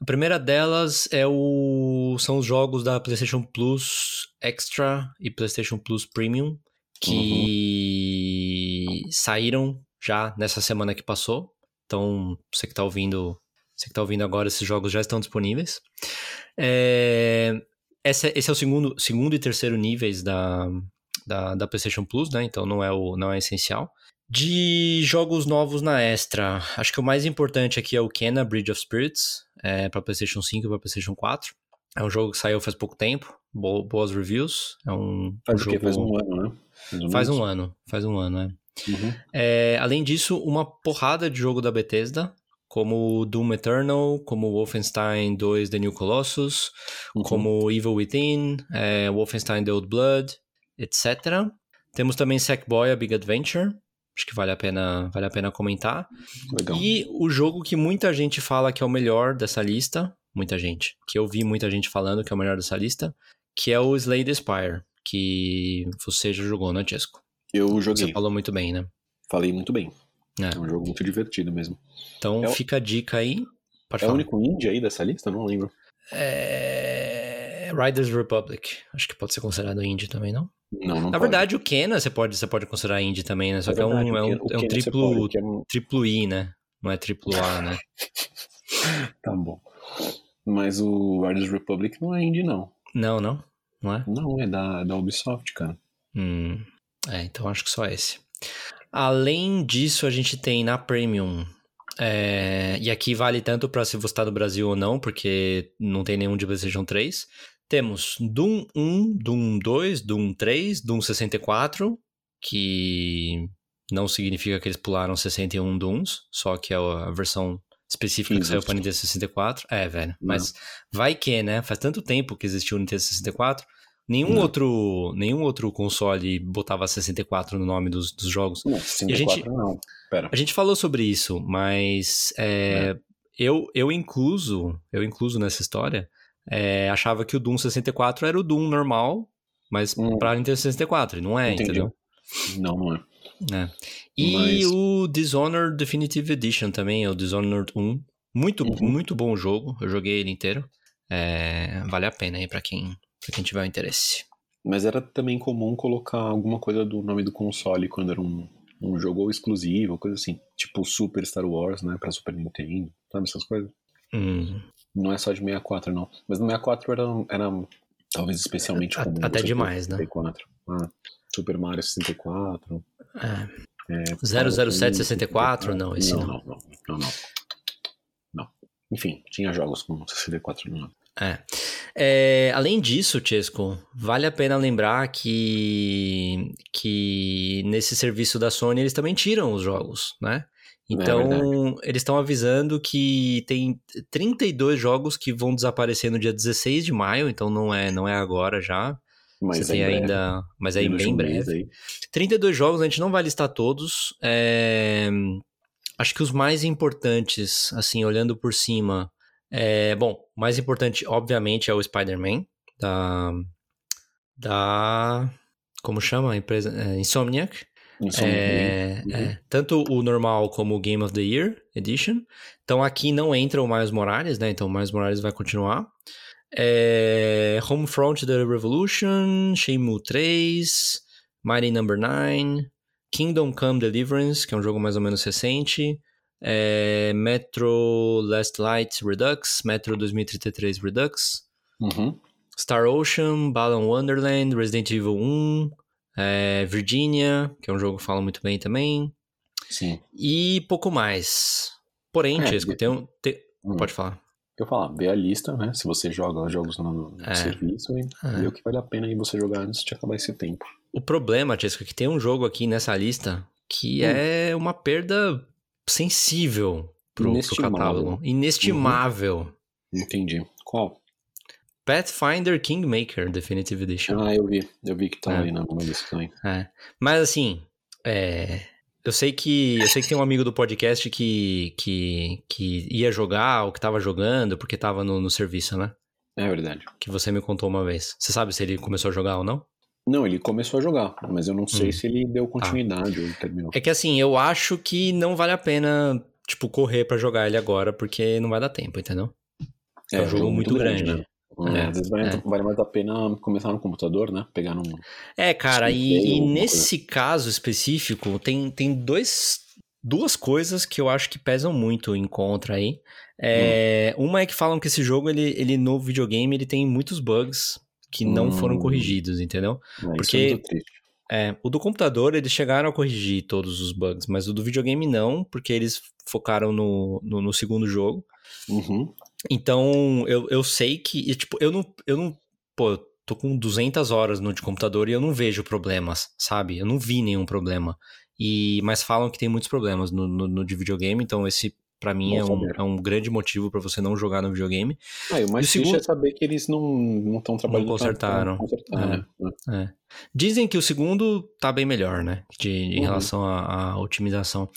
[SPEAKER 3] A primeira delas é o são os jogos da PlayStation Plus Extra e PlayStation Plus Premium que saíram já nessa semana que passou. Então, você que está ouvindo, você que tá ouvindo agora, esses jogos já estão disponíveis. É, esse, esse é o segundo, segundo e terceiro níveis da, da, da PlayStation Plus, né? Então não é o não é essencial. De jogos novos na Extra, acho que o mais importante aqui é o Kena Bridge of Spirits, é, para PlayStation 5 e para PlayStation 4. É um jogo que saiu faz pouco tempo, bo- boas reviews. É um,
[SPEAKER 4] Faz
[SPEAKER 3] um jogo.
[SPEAKER 4] Faz um ano, né? Ou
[SPEAKER 3] Faz um ano, faz um ano, é.
[SPEAKER 4] Uhum.
[SPEAKER 3] É, além disso, uma porrada de jogo da Bethesda, como Doom Eternal, como Wolfenstein 2 The New Colossus,
[SPEAKER 4] Uhum.
[SPEAKER 3] como Evil Within, é, Wolfenstein The Old Blood, etc. Temos também Sackboy A Big Adventure, acho que vale a pena, vale a pena comentar.
[SPEAKER 4] Legal.
[SPEAKER 3] E o jogo que muita gente fala que é o melhor dessa lista, muita gente, que eu vi muita gente falando que é o melhor dessa lista, que é o Slay the Spire, que você já jogou, né, Chesco?
[SPEAKER 4] Eu
[SPEAKER 3] Você
[SPEAKER 4] joguei.
[SPEAKER 3] falou muito bem, né?
[SPEAKER 4] Falei muito bem.
[SPEAKER 3] É.
[SPEAKER 4] É um jogo muito divertido mesmo.
[SPEAKER 3] Então
[SPEAKER 4] É o-
[SPEAKER 3] fica a dica aí. Pode
[SPEAKER 4] É o
[SPEAKER 3] falar.
[SPEAKER 4] único indie aí dessa lista? Não lembro.
[SPEAKER 3] É... Riders Republic. Acho que pode ser considerado indie também, não?
[SPEAKER 4] Não, não
[SPEAKER 3] Na
[SPEAKER 4] pode.
[SPEAKER 3] verdade, o Kena você pode, você pode considerar indie também, né? Só que é um,
[SPEAKER 4] verdade,
[SPEAKER 3] é
[SPEAKER 4] o
[SPEAKER 3] um,
[SPEAKER 4] o
[SPEAKER 3] é um
[SPEAKER 4] Ken você
[SPEAKER 3] triplo,
[SPEAKER 4] pode, que é um-
[SPEAKER 3] triplo I, né? Não é triplo A, né?
[SPEAKER 4] Tá bom. Mas o Riders Republic não é indie, não.
[SPEAKER 3] Não, não? Não é?
[SPEAKER 4] Não, é da, da Ubisoft, cara.
[SPEAKER 3] Hum, é, então acho que só esse. Além disso, a gente tem na Premium. é, e aqui vale tanto para se você está no Brasil ou não, porque não tem nenhum de PlayStation 3. Temos Doom 1, Doom 2, Doom 3, Doom 64, que não significa que eles pularam 61 Dooms, só que é a versão específica que saiu para Nintendo 64. É, velho. Mas vai que, né? Faz tanto tempo que existiu o Nintendo 64. Nenhum
[SPEAKER 4] Não.
[SPEAKER 3] outro, nenhum outro console botava 64 no nome dos, dos jogos.
[SPEAKER 4] Não, 64
[SPEAKER 3] gente-
[SPEAKER 4] não. Pera.
[SPEAKER 3] A gente falou sobre isso, mas é, eu, eu incluso, eu incluso nessa história, é, achava que o Doom 64 era o Doom normal, mas
[SPEAKER 4] Hum.
[SPEAKER 3] pra Nintendo 64, e não é,
[SPEAKER 4] Entendi.
[SPEAKER 3] entendeu?
[SPEAKER 4] Não, não é.
[SPEAKER 3] É. E
[SPEAKER 4] Mas-
[SPEAKER 3] o Dishonored Definitive Edition também, é o Dishonored 1. Muito,
[SPEAKER 4] Uhum.
[SPEAKER 3] muito bom jogo. Eu joguei ele inteiro. É, vale a pena aí pra quem, pra quem tiver interesse.
[SPEAKER 4] Mas era também comum colocar alguma coisa do nome do console quando era um, um jogo exclusivo, coisa assim. Tipo Super Star Wars, né? Pra Super Nintendo, sabe essas coisas?
[SPEAKER 3] Hum,
[SPEAKER 4] Não é só de 64, não. Mas no 64 era, era talvez especialmente comum.
[SPEAKER 3] até demais, né?
[SPEAKER 4] 64. Ah, Super Mario 64.
[SPEAKER 3] é.
[SPEAKER 4] É,
[SPEAKER 3] 007 64? Não, esse não.
[SPEAKER 4] Não, não, não, não. Não. Enfim, tinha jogos com 64 no nome.
[SPEAKER 3] É. É, além disso, Chesco, vale a pena lembrar que, que nesse serviço da Sony eles também tiram os jogos, né? Então, eles estão avisando que tem 32 jogos que vão desaparecer no dia 16 de maio, então não é, não é agora já.
[SPEAKER 4] Mas
[SPEAKER 3] Você tem
[SPEAKER 4] é em breve,
[SPEAKER 3] ainda. Mas é
[SPEAKER 4] de
[SPEAKER 3] bem breve.
[SPEAKER 4] aí.
[SPEAKER 3] 32 jogos, a gente não vai listar todos. É, Acho que os mais importantes, assim, olhando por cima. É... Bom, o mais importante, obviamente, é o Spider-Man, da. Da. Como chama a empresa? É, Insomniac.
[SPEAKER 4] Insomniac
[SPEAKER 3] É,
[SPEAKER 4] Game.
[SPEAKER 3] é, tanto o normal como o Game of the Year Edition. Então aqui não entra o Miles Morales, né? Então o Miles Morales vai continuar. É, Homefront The Revolution, Shenmue 3, Mighty Number 9, Kingdom Come Deliverance, que é um jogo mais ou menos recente, é, Metro Last Light Redux, Metro 2033 Redux,
[SPEAKER 4] Uhum.
[SPEAKER 3] Star Ocean, Balan Wonderland, Resident Evil 1, é, Virginia, que é um jogo que fala muito bem também,
[SPEAKER 4] Sim.
[SPEAKER 3] e pouco mais. Porém,
[SPEAKER 4] É,
[SPEAKER 3] Chesco, tem um... tem-
[SPEAKER 4] Hum.
[SPEAKER 3] Pode falar.
[SPEAKER 4] Eu falar, vê a lista, né? Se você joga jogos no, no
[SPEAKER 3] É.
[SPEAKER 4] serviço e
[SPEAKER 3] É.
[SPEAKER 4] vê o que vale a pena aí você jogar antes de acabar esse tempo.
[SPEAKER 3] O problema, Chesco, é que tem um jogo aqui nessa lista que
[SPEAKER 4] Hum.
[SPEAKER 3] é uma perda sensível pro, pro
[SPEAKER 4] Inestimável.
[SPEAKER 3] catálogo. Inestimável.
[SPEAKER 4] Entendi. Qual?
[SPEAKER 3] Pathfinder Kingmaker Definitive Edition.
[SPEAKER 4] Ah, eu vi. Eu vi que tá
[SPEAKER 3] É.
[SPEAKER 4] aí na lista também.
[SPEAKER 3] É. Mas assim, é, eu sei que eu sei que tem um amigo do podcast que, que, que ia jogar ou que tava jogando porque tava no, no serviço, né?
[SPEAKER 4] É verdade.
[SPEAKER 3] Que você me contou uma vez. Você sabe se ele começou a jogar ou não?
[SPEAKER 4] Não, ele começou a jogar, mas eu não sei
[SPEAKER 3] Hum.
[SPEAKER 4] se ele deu continuidade ou terminou.
[SPEAKER 3] É que assim, eu acho que não vale a pena, tipo, correr pra jogar ele agora porque não vai dar tempo, entendeu? É, um jogo, muito grande.
[SPEAKER 4] né?
[SPEAKER 3] É,
[SPEAKER 4] É, às vezes vai-
[SPEAKER 3] é.
[SPEAKER 4] vale mais a pena começar no computador, né? Pegar num.
[SPEAKER 3] É, cara, e, e nesse caso específico, tem, tem dois, duas coisas que eu acho que pesam muito em contra aí. É, Uma é que falam que esse jogo, ele, ele no videogame, ele tem muitos bugs que não foram
[SPEAKER 4] Hum.
[SPEAKER 3] corrigidos, entendeu? Porque-
[SPEAKER 4] é muito triste.
[SPEAKER 3] É, o do computador, eles chegaram a corrigir todos os bugs, mas o do videogame não, porque eles focaram no, no, no segundo jogo.
[SPEAKER 4] Uhum.
[SPEAKER 3] Então, eu, eu sei que, tipo, eu não, eu não, pô, eu tô com 200 horas no de computador e eu não vejo problemas, sabe? Eu não vi nenhum problema. E, mas falam que tem muitos problemas no, no, no de videogame, então esse, pra mim, é um, é um grande motivo pra você não jogar no videogame.
[SPEAKER 4] Ah, e o mais
[SPEAKER 3] E o
[SPEAKER 4] triste
[SPEAKER 3] segundo-
[SPEAKER 4] é saber que eles não estão trabalhando pra-
[SPEAKER 3] consertaram.
[SPEAKER 4] pra consertar, né?
[SPEAKER 3] Dizem que o segundo tá bem melhor, né? De, em
[SPEAKER 4] Uhum.
[SPEAKER 3] relação à, à otimização.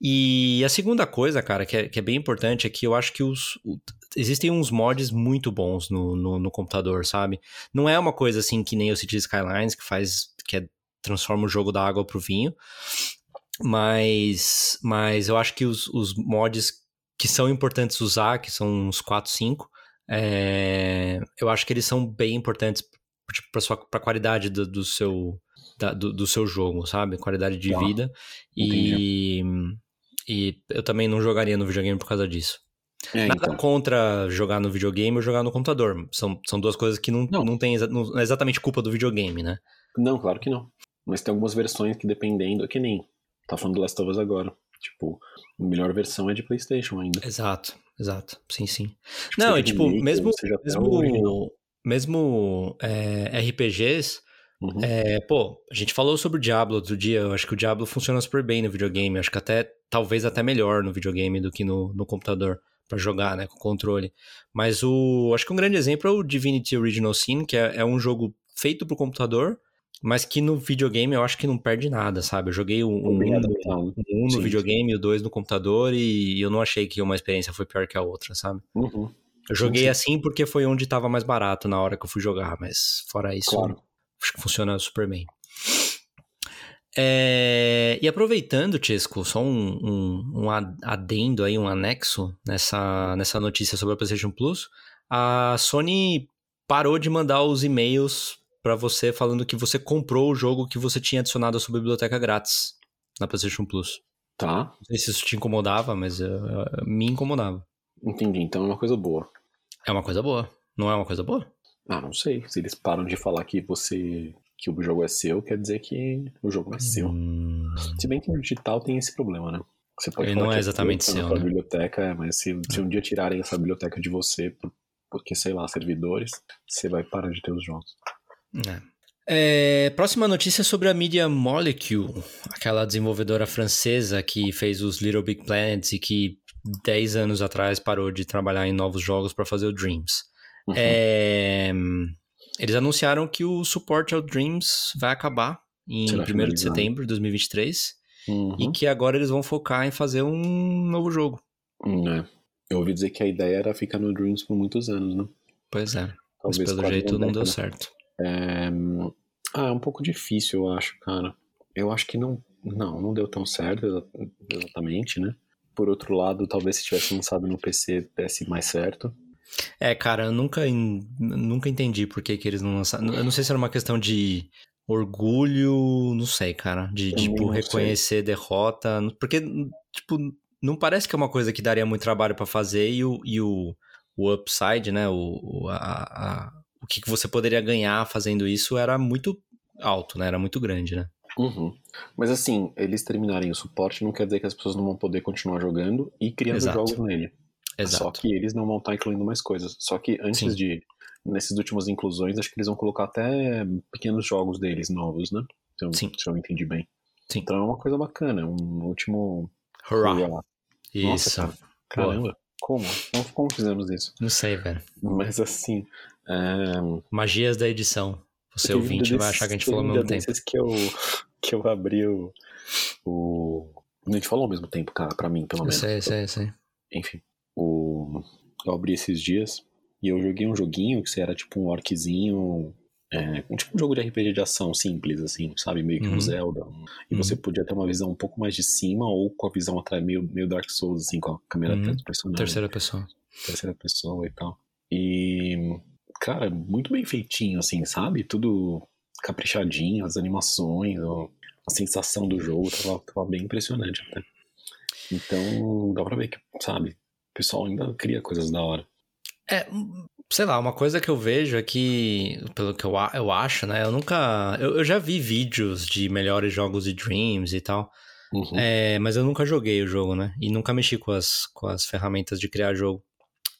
[SPEAKER 3] E a segunda coisa, cara, que é, que é bem importante é que eu acho que os, o- existem uns mods muito bons no, no, no computador, sabe? Não é uma coisa assim que nem o City Skylines, que faz. que é, transforma o jogo da água pro vinho. Mas, mas eu acho que os, os mods que são importantes usar, que são uns 4, 5, é, eu acho que eles são bem importantes tipo, pra, sua, pra qualidade do, do seu da- do, do seu jogo, sabe? Qualidade de vida. E, e eu também não jogaria no videogame por causa disso.
[SPEAKER 4] É,
[SPEAKER 3] Nada
[SPEAKER 4] então.
[SPEAKER 3] contra jogar no videogame ou jogar no computador. São, são duas coisas que não,
[SPEAKER 4] Não.
[SPEAKER 3] não. tem exa- não é exatamente culpa do videogame, né?
[SPEAKER 4] Não, claro que não. Mas tem algumas versões que dependendo, é que nem. Tá falando do Last of Us agora. Tipo, a melhor versão é de PlayStation ainda.
[SPEAKER 3] Exato, exato. Sim, sim.
[SPEAKER 4] Tipo,
[SPEAKER 3] Não, e tipo,
[SPEAKER 4] remake,
[SPEAKER 3] mesmo,
[SPEAKER 4] o original.
[SPEAKER 3] mesmo, mesmo é, RPGs,
[SPEAKER 4] Uhum.
[SPEAKER 3] É, pô, a gente falou sobre o Diablo outro dia. Eu acho que o Diablo funciona super bem no videogame. Eu acho que até, talvez até melhor no videogame do que no, no computador pra jogar, né, com controle. Mas o, acho que um grande exemplo é o Divinity Original Sin, que é, é um jogo feito pro computador, mas que no videogame eu acho que não perde nada, sabe? Eu joguei um, um,
[SPEAKER 4] adaptado.
[SPEAKER 3] um no
[SPEAKER 4] Sim,
[SPEAKER 3] videogame e o dois no computador e eu não achei que uma experiência foi pior que a outra, sabe?
[SPEAKER 4] Uhum.
[SPEAKER 3] Eu joguei
[SPEAKER 4] sim.
[SPEAKER 3] assim porque foi onde tava mais barato na hora que eu fui jogar, mas fora isso,
[SPEAKER 4] Claro.
[SPEAKER 3] acho que funciona super bem. É, e aproveitando, Chesco, só um, um, um adendo aí, um anexo nessa, nessa notícia sobre a PlayStation Plus, a Sony parou de mandar os e-mails para você falando que você comprou o jogo que você tinha adicionado à sua biblioteca grátis na PlayStation Plus.
[SPEAKER 4] Tá,
[SPEAKER 3] Não sei se isso te incomodava, mas uh, uh, me incomodava.
[SPEAKER 4] entendi. Então é uma coisa boa.
[SPEAKER 3] É uma coisa boa. Não é uma coisa boa?
[SPEAKER 4] Ah, não sei. Se eles param de falar que você. que o jogo é seu, quer dizer que o jogo é seu.
[SPEAKER 3] Hum,
[SPEAKER 4] Se bem que no digital tem esse problema, né? Você pode
[SPEAKER 3] Ele
[SPEAKER 4] falar
[SPEAKER 3] não é
[SPEAKER 4] que
[SPEAKER 3] exatamente
[SPEAKER 4] seu, na
[SPEAKER 3] né?
[SPEAKER 4] biblioteca, é, mas se, se um dia tirarem essa biblioteca de você, por- porque, sei lá, servidores, você vai parar de ter os jogos.
[SPEAKER 3] É. É, próxima notícia é sobre a Media Molecule, aquela desenvolvedora francesa que fez os Little Big Planets e que 10 anos atrás parou de trabalhar em novos jogos para fazer o Dreams.
[SPEAKER 4] Uhum.
[SPEAKER 3] É, eles anunciaram que o suporte ao Dreams vai acabar em
[SPEAKER 4] Será
[SPEAKER 3] 1 de setembro de 2023
[SPEAKER 4] Uhum.
[SPEAKER 3] e que agora eles vão focar em fazer um novo jogo.
[SPEAKER 4] É. Eu ouvi dizer que a ideia era ficar no Dreams por muitos anos, né?
[SPEAKER 3] Pois é, mas
[SPEAKER 4] Talvez
[SPEAKER 3] pelo
[SPEAKER 4] quase
[SPEAKER 3] jeito não deu certo.
[SPEAKER 4] É... Ah, é um pouco difícil, eu acho, cara. Eu acho que não. Não, não deu tão certo exa- exatamente, né? Por outro lado, talvez se tivesse lançado no PC desse mais certo.
[SPEAKER 3] É, cara, eu nunca, nunca entendi por que, que eles não lançaram. Eu não sei se era uma questão de orgulho, não sei, cara. De,
[SPEAKER 4] Também
[SPEAKER 3] tipo,
[SPEAKER 4] não sei.
[SPEAKER 3] reconhecer derrota. Porque, tipo, não parece que é uma coisa que daria muito trabalho pra fazer e o, e o, o upside, né? O, a, a- o que você poderia ganhar fazendo isso era muito alto, né? Era muito grande, né?
[SPEAKER 4] Uhum. Mas assim, eles terminarem o suporte não quer dizer que as pessoas não vão poder continuar jogando e criando
[SPEAKER 3] Exato.
[SPEAKER 4] jogos nele. Só
[SPEAKER 3] Exato.
[SPEAKER 4] que eles não vão estar incluindo mais coisas. Só que antes
[SPEAKER 3] Sim.
[SPEAKER 4] de. Nessas últimas inclusões, acho que eles vão colocar até pequenos jogos deles novos, né? Se eu,
[SPEAKER 3] Sim.
[SPEAKER 4] se eu entendi bem.
[SPEAKER 3] Sim.
[SPEAKER 4] Então é uma coisa bacana, um último.
[SPEAKER 3] Hurrah.
[SPEAKER 4] hurrah. Nossa,
[SPEAKER 3] Isso.
[SPEAKER 4] cara. Caramba, como? como? Como fizemos isso?
[SPEAKER 3] Não sei, velho.
[SPEAKER 4] Mas assim. É...
[SPEAKER 3] Magias da edição. Você
[SPEAKER 4] um
[SPEAKER 3] ouvinte vai achar que a gente falou ao mesmo tempo.
[SPEAKER 4] que eu, que eu abri o. o... A gente falou ao mesmo tempo, cara, pra mim, pelo
[SPEAKER 3] Eu
[SPEAKER 4] menos.
[SPEAKER 3] sei, sei, sei.
[SPEAKER 4] Enfim, o... eu abri esses dias e eu joguei um joguinho que era tipo um orquezinho. É, um tipo um jogo de RPG de ação simples, assim, sabe? Meio que
[SPEAKER 3] Uhum.
[SPEAKER 4] um Zelda. E
[SPEAKER 3] Uhum.
[SPEAKER 4] você podia ter uma visão um pouco mais de cima ou com a visão atrás, meio, meio Dark Souls, assim, com a câmera
[SPEAKER 3] Uhum.
[SPEAKER 4] atrás do personagem
[SPEAKER 3] Terceira pessoa.
[SPEAKER 4] terceira pessoa e tal. E, cara, muito bem feitinho, assim, sabe? Tudo caprichadinho, as animações, a sensação do jogo tava, tava bem impressionante até. Então, dá pra ver que, sabe, o pessoal ainda cria coisas da hora.
[SPEAKER 3] É, hum, sei lá, uma coisa que eu vejo é que, pelo que eu, eu acho, né? Eu nunca. Eu, eu já vi vídeos de melhores jogos de Dreams e tal.
[SPEAKER 4] Uhum.
[SPEAKER 3] É, mas eu nunca joguei o jogo, né? E nunca mexi com as, com as ferramentas de criar jogo.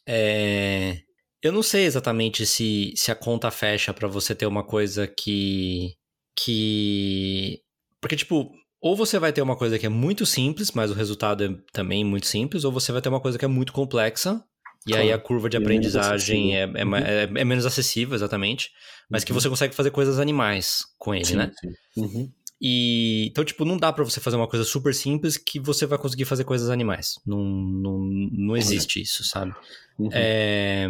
[SPEAKER 3] É, eu não sei exatamente se, se a conta fecha pra você ter uma coisa que. que. Porque, tipo, ou você vai ter uma coisa que é muito simples, mas o resultado é também muito simples, ou você vai ter uma coisa que é muito complexa. E aí a
[SPEAKER 4] Claro.
[SPEAKER 3] curva de
[SPEAKER 4] é
[SPEAKER 3] aprendizagem é, é, ma- é- é menos acessível, exatamente. Mas que
[SPEAKER 4] Uhum.
[SPEAKER 3] você consegue fazer coisas animais com ele,
[SPEAKER 4] sim,
[SPEAKER 3] né?
[SPEAKER 4] sim. Uhum.
[SPEAKER 3] E então, tipo, não dá pra você fazer uma coisa super simples que você vai conseguir fazer coisas animais. Não, não, não existe isso, sabe?
[SPEAKER 4] Uhum.
[SPEAKER 3] É,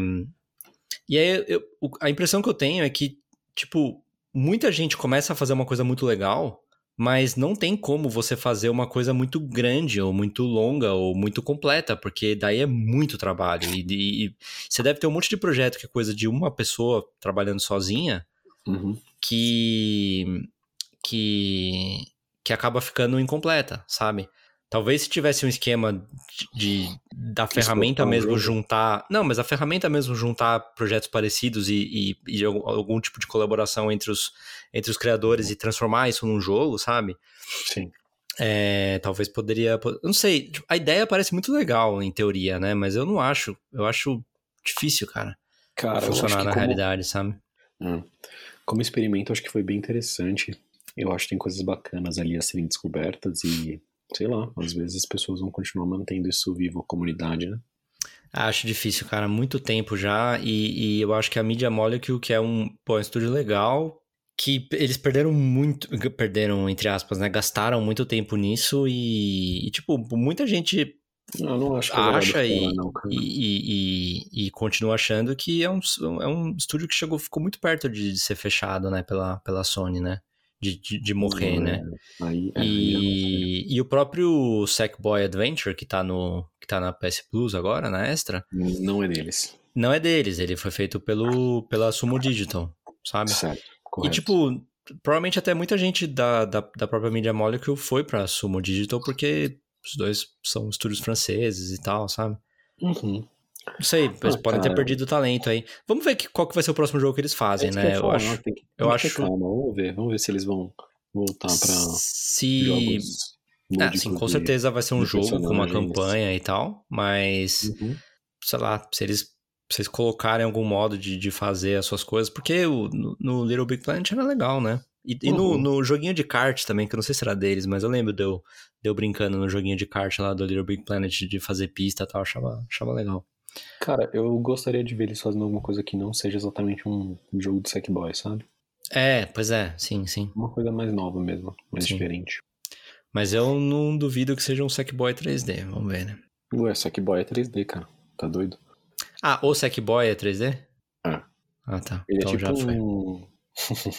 [SPEAKER 3] E aí, eu- a impressão que eu tenho é que, tipo, muita gente começa a fazer uma coisa muito legal, mas não tem como você fazer uma coisa muito grande, ou muito longa, ou muito completa, porque daí é muito trabalho. E, e- e você deve ter um monte de projeto que é coisa de uma pessoa trabalhando sozinha,
[SPEAKER 4] Uhum.
[SPEAKER 3] que que que acaba ficando incompleta, sabe? Talvez se tivesse um esquema de, de- da ferramenta
[SPEAKER 4] Exportar um
[SPEAKER 3] mesmo juntar, não, mas a ferramenta mesmo juntar projetos parecidos e, e, e algum, tipo de colaboração entre os entre os criadores e transformar isso num jogo, sabe?
[SPEAKER 4] Sim.
[SPEAKER 3] É, talvez poderia, eu não sei, tipo, a ideia parece muito legal em teoria, né? Mas eu não acho, eu acho difícil, cara,
[SPEAKER 4] Cara,
[SPEAKER 3] funcionar
[SPEAKER 4] que
[SPEAKER 3] na
[SPEAKER 4] como,
[SPEAKER 3] realidade, sabe?
[SPEAKER 4] É. como experimento, acho que foi bem interessante. Eu acho que tem coisas bacanas ali a serem descobertas e, sei lá, às vezes as pessoas vão continuar mantendo isso vivo, a comunidade, né?
[SPEAKER 3] Acho difícil, cara. Muito tempo já. E, e eu acho que a Media Molecule, que é um, pô, é um estúdio legal, que eles perderam muito. Perderam, entre aspas, né? Gastaram muito tempo nisso e, e, tipo, muita gente
[SPEAKER 4] Eu não acho é
[SPEAKER 3] acha e,
[SPEAKER 4] não,
[SPEAKER 3] e, e, e- e continua achando que é um, é um estúdio que chegou, ficou muito perto de, de ser fechado, né? Pela, pela Sony, né? De, de, de morrer, né?
[SPEAKER 4] é, Aí, é, aí eu não sei.
[SPEAKER 3] E, e o próprio Sackboy Adventure, que tá, no, que tá na PS Plus agora, na Extra,
[SPEAKER 4] Não é deles.
[SPEAKER 3] não é deles, ele foi feito pelo, pela Sumo Digital, sabe?
[SPEAKER 4] Certo,
[SPEAKER 3] E tipo, provavelmente até muita gente da, da, da própria Media Molecule foi pra Sumo Digital porque os dois são estúdios franceses e tal, sabe?
[SPEAKER 4] Uhum.
[SPEAKER 3] Não sei, eles
[SPEAKER 4] Ah,
[SPEAKER 3] podem ter perdido o talento aí. Vamos ver que, qual que vai ser o próximo jogo que eles fazem,
[SPEAKER 4] É
[SPEAKER 3] né? Eu
[SPEAKER 4] falar,
[SPEAKER 3] acho.
[SPEAKER 4] né? Tem que,
[SPEAKER 3] eu acho-
[SPEAKER 4] calma, vamos ver. Vamos ver se eles vão voltar pra
[SPEAKER 3] Se.
[SPEAKER 4] jogos
[SPEAKER 3] Ah, sim, com certeza vai ser um jogo com uma campanha e tal, mas.
[SPEAKER 4] Uhum.
[SPEAKER 3] sei lá, se eles, se eles colocarem algum modo de, de fazer as suas coisas, porque o, no, no Little Big Planet era legal, né? E, e no,
[SPEAKER 4] Uhum.
[SPEAKER 3] no joguinho de kart também, que eu não sei se era deles, mas eu lembro de eu, de eu brincando no joguinho de kart lá do Little Big Planet de fazer pista e tal, achava, achava legal.
[SPEAKER 4] Cara, eu gostaria de ver eles fazendo alguma coisa que não seja exatamente um jogo de Sackboy, sabe?
[SPEAKER 3] É, pois é, sim, sim.
[SPEAKER 4] Uma coisa mais nova mesmo, mais
[SPEAKER 3] Sim.
[SPEAKER 4] diferente.
[SPEAKER 3] Mas eu não duvido que seja um Sackboy 3D, vamos ver, né?
[SPEAKER 4] Ué, Sackboy é 3D, cara. Tá doido?
[SPEAKER 3] Ah, o Sackboy é 3D?
[SPEAKER 4] É.
[SPEAKER 3] Ah, tá.
[SPEAKER 4] Ele
[SPEAKER 3] então
[SPEAKER 4] é tipo
[SPEAKER 3] já foi.
[SPEAKER 4] um...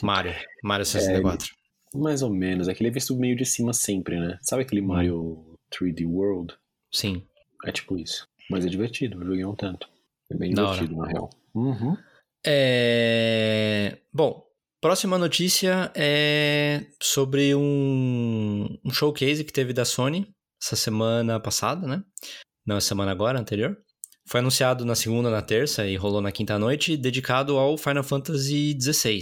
[SPEAKER 3] Mario. Mario 64.
[SPEAKER 4] Mais ou menos. É que ele é visto meio de cima sempre, né? Sabe aquele
[SPEAKER 3] Hum.
[SPEAKER 4] Mario 3D World?
[SPEAKER 3] Sim.
[SPEAKER 4] É tipo isso. Mas é divertido, eu joguei um tanto. É bem
[SPEAKER 3] Da
[SPEAKER 4] divertido, na real. Uhum.
[SPEAKER 3] É... Bom, próxima notícia é sobre um, um showcase que teve da Sony essa semana passada, né? Não, essa semana agora, anterior. Foi anunciado na segunda, na terça e rolou na quinta noite, dedicado ao Final Fantasy XVI.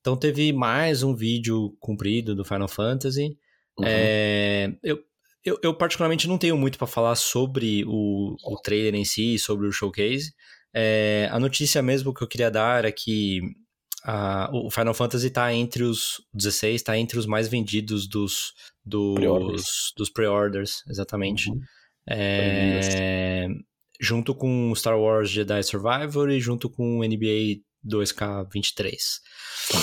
[SPEAKER 3] Então teve mais um vídeo comprido do Final Fantasy.
[SPEAKER 4] Uhum.
[SPEAKER 3] É, eu, eu, eu, particularmente não tenho muito para falar sobre o, o trailer em si, sobre o showcase. É, a notícia mesmo que eu queria dar é que a, o Final Fantasy está entre os 16, está entre os mais vendidos dos dos pre-orders, dos pre-orders exatamente. Uhum. É, junto com Star Wars Jedi Survivor e junto com NBA 2K23. Tá.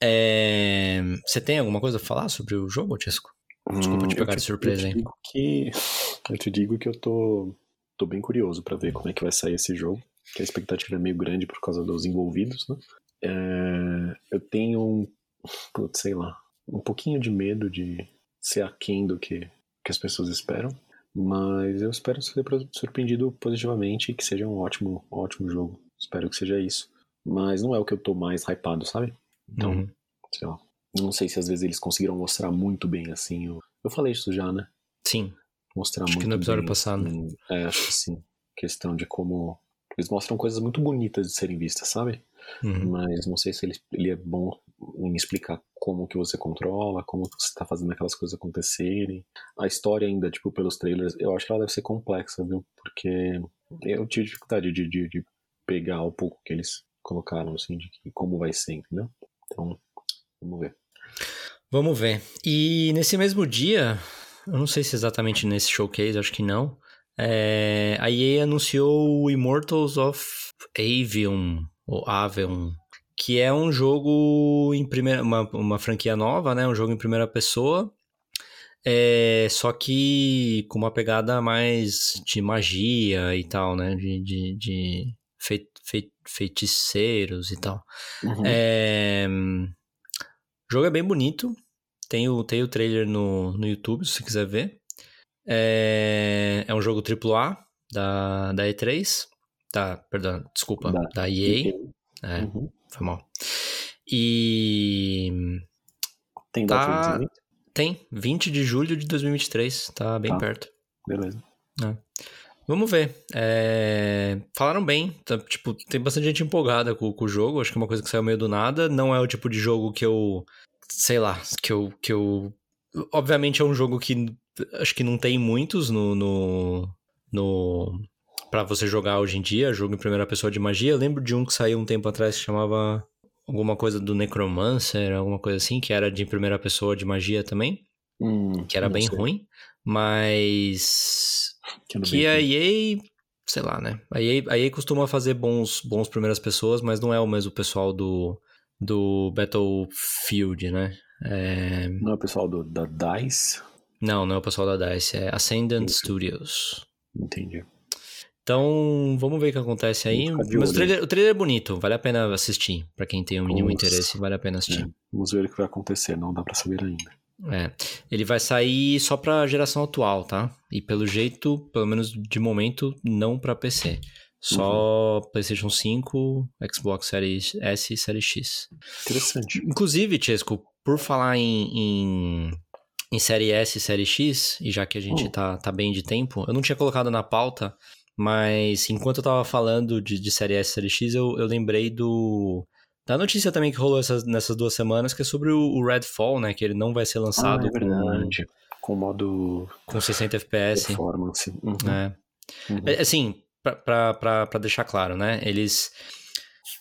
[SPEAKER 3] É, você tem alguma coisa a falar sobre o jogo, Tisco? Desculpa
[SPEAKER 4] hum,
[SPEAKER 3] te pegar
[SPEAKER 4] te,
[SPEAKER 3] de surpresa,
[SPEAKER 4] eu te digo que Eu te digo que eu tô, tô bem curioso para ver como é que vai sair esse jogo, que a expectativa é meio grande por causa dos envolvidos, né? É, eu tenho um, putz, sei lá, um pouquinho de medo de ser aquém do que, que as pessoas esperam, mas eu espero ser surpreendido positivamente e que seja um ótimo, ótimo jogo. Espero que seja isso. Mas não é o que eu tô mais hypado, sabe? Então,
[SPEAKER 3] Uhum.
[SPEAKER 4] sei lá. Não sei se às vezes eles conseguiram mostrar muito bem, assim. Eu, eu falei isso já, né?
[SPEAKER 3] Sim,
[SPEAKER 4] Mostrar
[SPEAKER 3] Acho que
[SPEAKER 4] muito
[SPEAKER 3] no episódio
[SPEAKER 4] bem,
[SPEAKER 3] passado.
[SPEAKER 4] assim. É, acho que sim. Questão de como. Eles mostram coisas muito bonitas de serem vistas, sabe?
[SPEAKER 3] Uhum.
[SPEAKER 4] Mas não sei se ele, ele é bom em explicar como que você controla, como você tá fazendo aquelas coisas acontecerem. A história ainda, tipo, pelos trailers, eu acho que ela deve ser complexa, viu? Porque eu tive dificuldade de, de, de pegar o pouco que eles colocaram, assim, de que- como vai ser, entendeu? Então, vamos ver.
[SPEAKER 3] Vamos ver. E nesse mesmo dia, eu não sei se exatamente nesse showcase, acho que não. é, a EA anunciou o Immortals of Avium, ou Avium, que é um jogo em primeira, uma, uma franquia nova, né? Um jogo em primeira pessoa. É, só que com uma pegada mais de magia e tal, né? De, de, de fei- fei- feiticeiros e tal.
[SPEAKER 4] Uhum.
[SPEAKER 3] É, O jogo é bem bonito. Tem o, tem o trailer no, no YouTube, se você quiser ver. É, é um jogo AAA da, da E3. Da, perdão, desculpa,
[SPEAKER 4] Da
[SPEAKER 3] da, EA. É,
[SPEAKER 4] Uhum.
[SPEAKER 3] foi mal. E
[SPEAKER 4] Tem
[SPEAKER 3] Tá. tem 20 de julho de 2023. Tá bem
[SPEAKER 4] Tá.
[SPEAKER 3] perto.
[SPEAKER 4] Beleza.
[SPEAKER 3] Vamos ver. É, Falaram bem. tá, Tipo, tem bastante gente empolgada com, com o jogo. Acho que é uma coisa que saiu meio do nada. Não é o tipo de jogo que eu. Sei lá, que eu. Que eu... Obviamente é um jogo que acho que não tem muitos no. no, no... Pra você jogar hoje em dia, jogo em primeira pessoa de magia. Eu lembro de um que saiu um tempo atrás que chamava alguma coisa do Necromancer, alguma coisa assim, que era de primeira pessoa de magia também,
[SPEAKER 4] Hum,
[SPEAKER 3] que era bem
[SPEAKER 4] sei.
[SPEAKER 3] ruim, mas
[SPEAKER 4] Que,
[SPEAKER 3] a. EA, sei lá, né? A EA, a EA costuma fazer bons, bons primeiras pessoas, mas não é o mesmo pessoal do, do Battlefield, né? É,
[SPEAKER 4] Não é o pessoal do, da DICE?
[SPEAKER 3] Não, não é o pessoal da DICE, é Ascendant
[SPEAKER 4] Isso.
[SPEAKER 3] Studios.
[SPEAKER 4] Entendi.
[SPEAKER 3] Então, vamos ver o que acontece aí. Mas o trailer, o trailer é bonito, vale a pena assistir. Pra quem tem o mínimo interesse, vale a pena assistir.
[SPEAKER 4] É, vamos ver o que vai acontecer, não dá pra saber ainda.
[SPEAKER 3] É. Ele vai sair só pra geração atual, tá? E pelo jeito, pelo menos de momento, não pra PC. Só PlayStation 5, Xbox Series S e Series X.
[SPEAKER 4] Interessante.
[SPEAKER 3] Inclusive, Chesco, por falar em, em, em Série S e Série X, e já que a gente
[SPEAKER 4] Hum.
[SPEAKER 3] tá, tá bem de tempo, eu não tinha colocado na pauta, mas enquanto eu tava falando de, de Série S e Série X, eu, eu lembrei do. Da notícia também que rolou essas, nessas duas semanas, que é sobre o, o Redfall, né? Que ele não vai ser lançado
[SPEAKER 4] ah, é
[SPEAKER 3] com,
[SPEAKER 4] verdade. Com modo
[SPEAKER 3] com 60 FPS.
[SPEAKER 4] performance. Uhum,
[SPEAKER 3] É.
[SPEAKER 4] uhum.
[SPEAKER 3] É, Assim, pra deixar claro, né? Eles.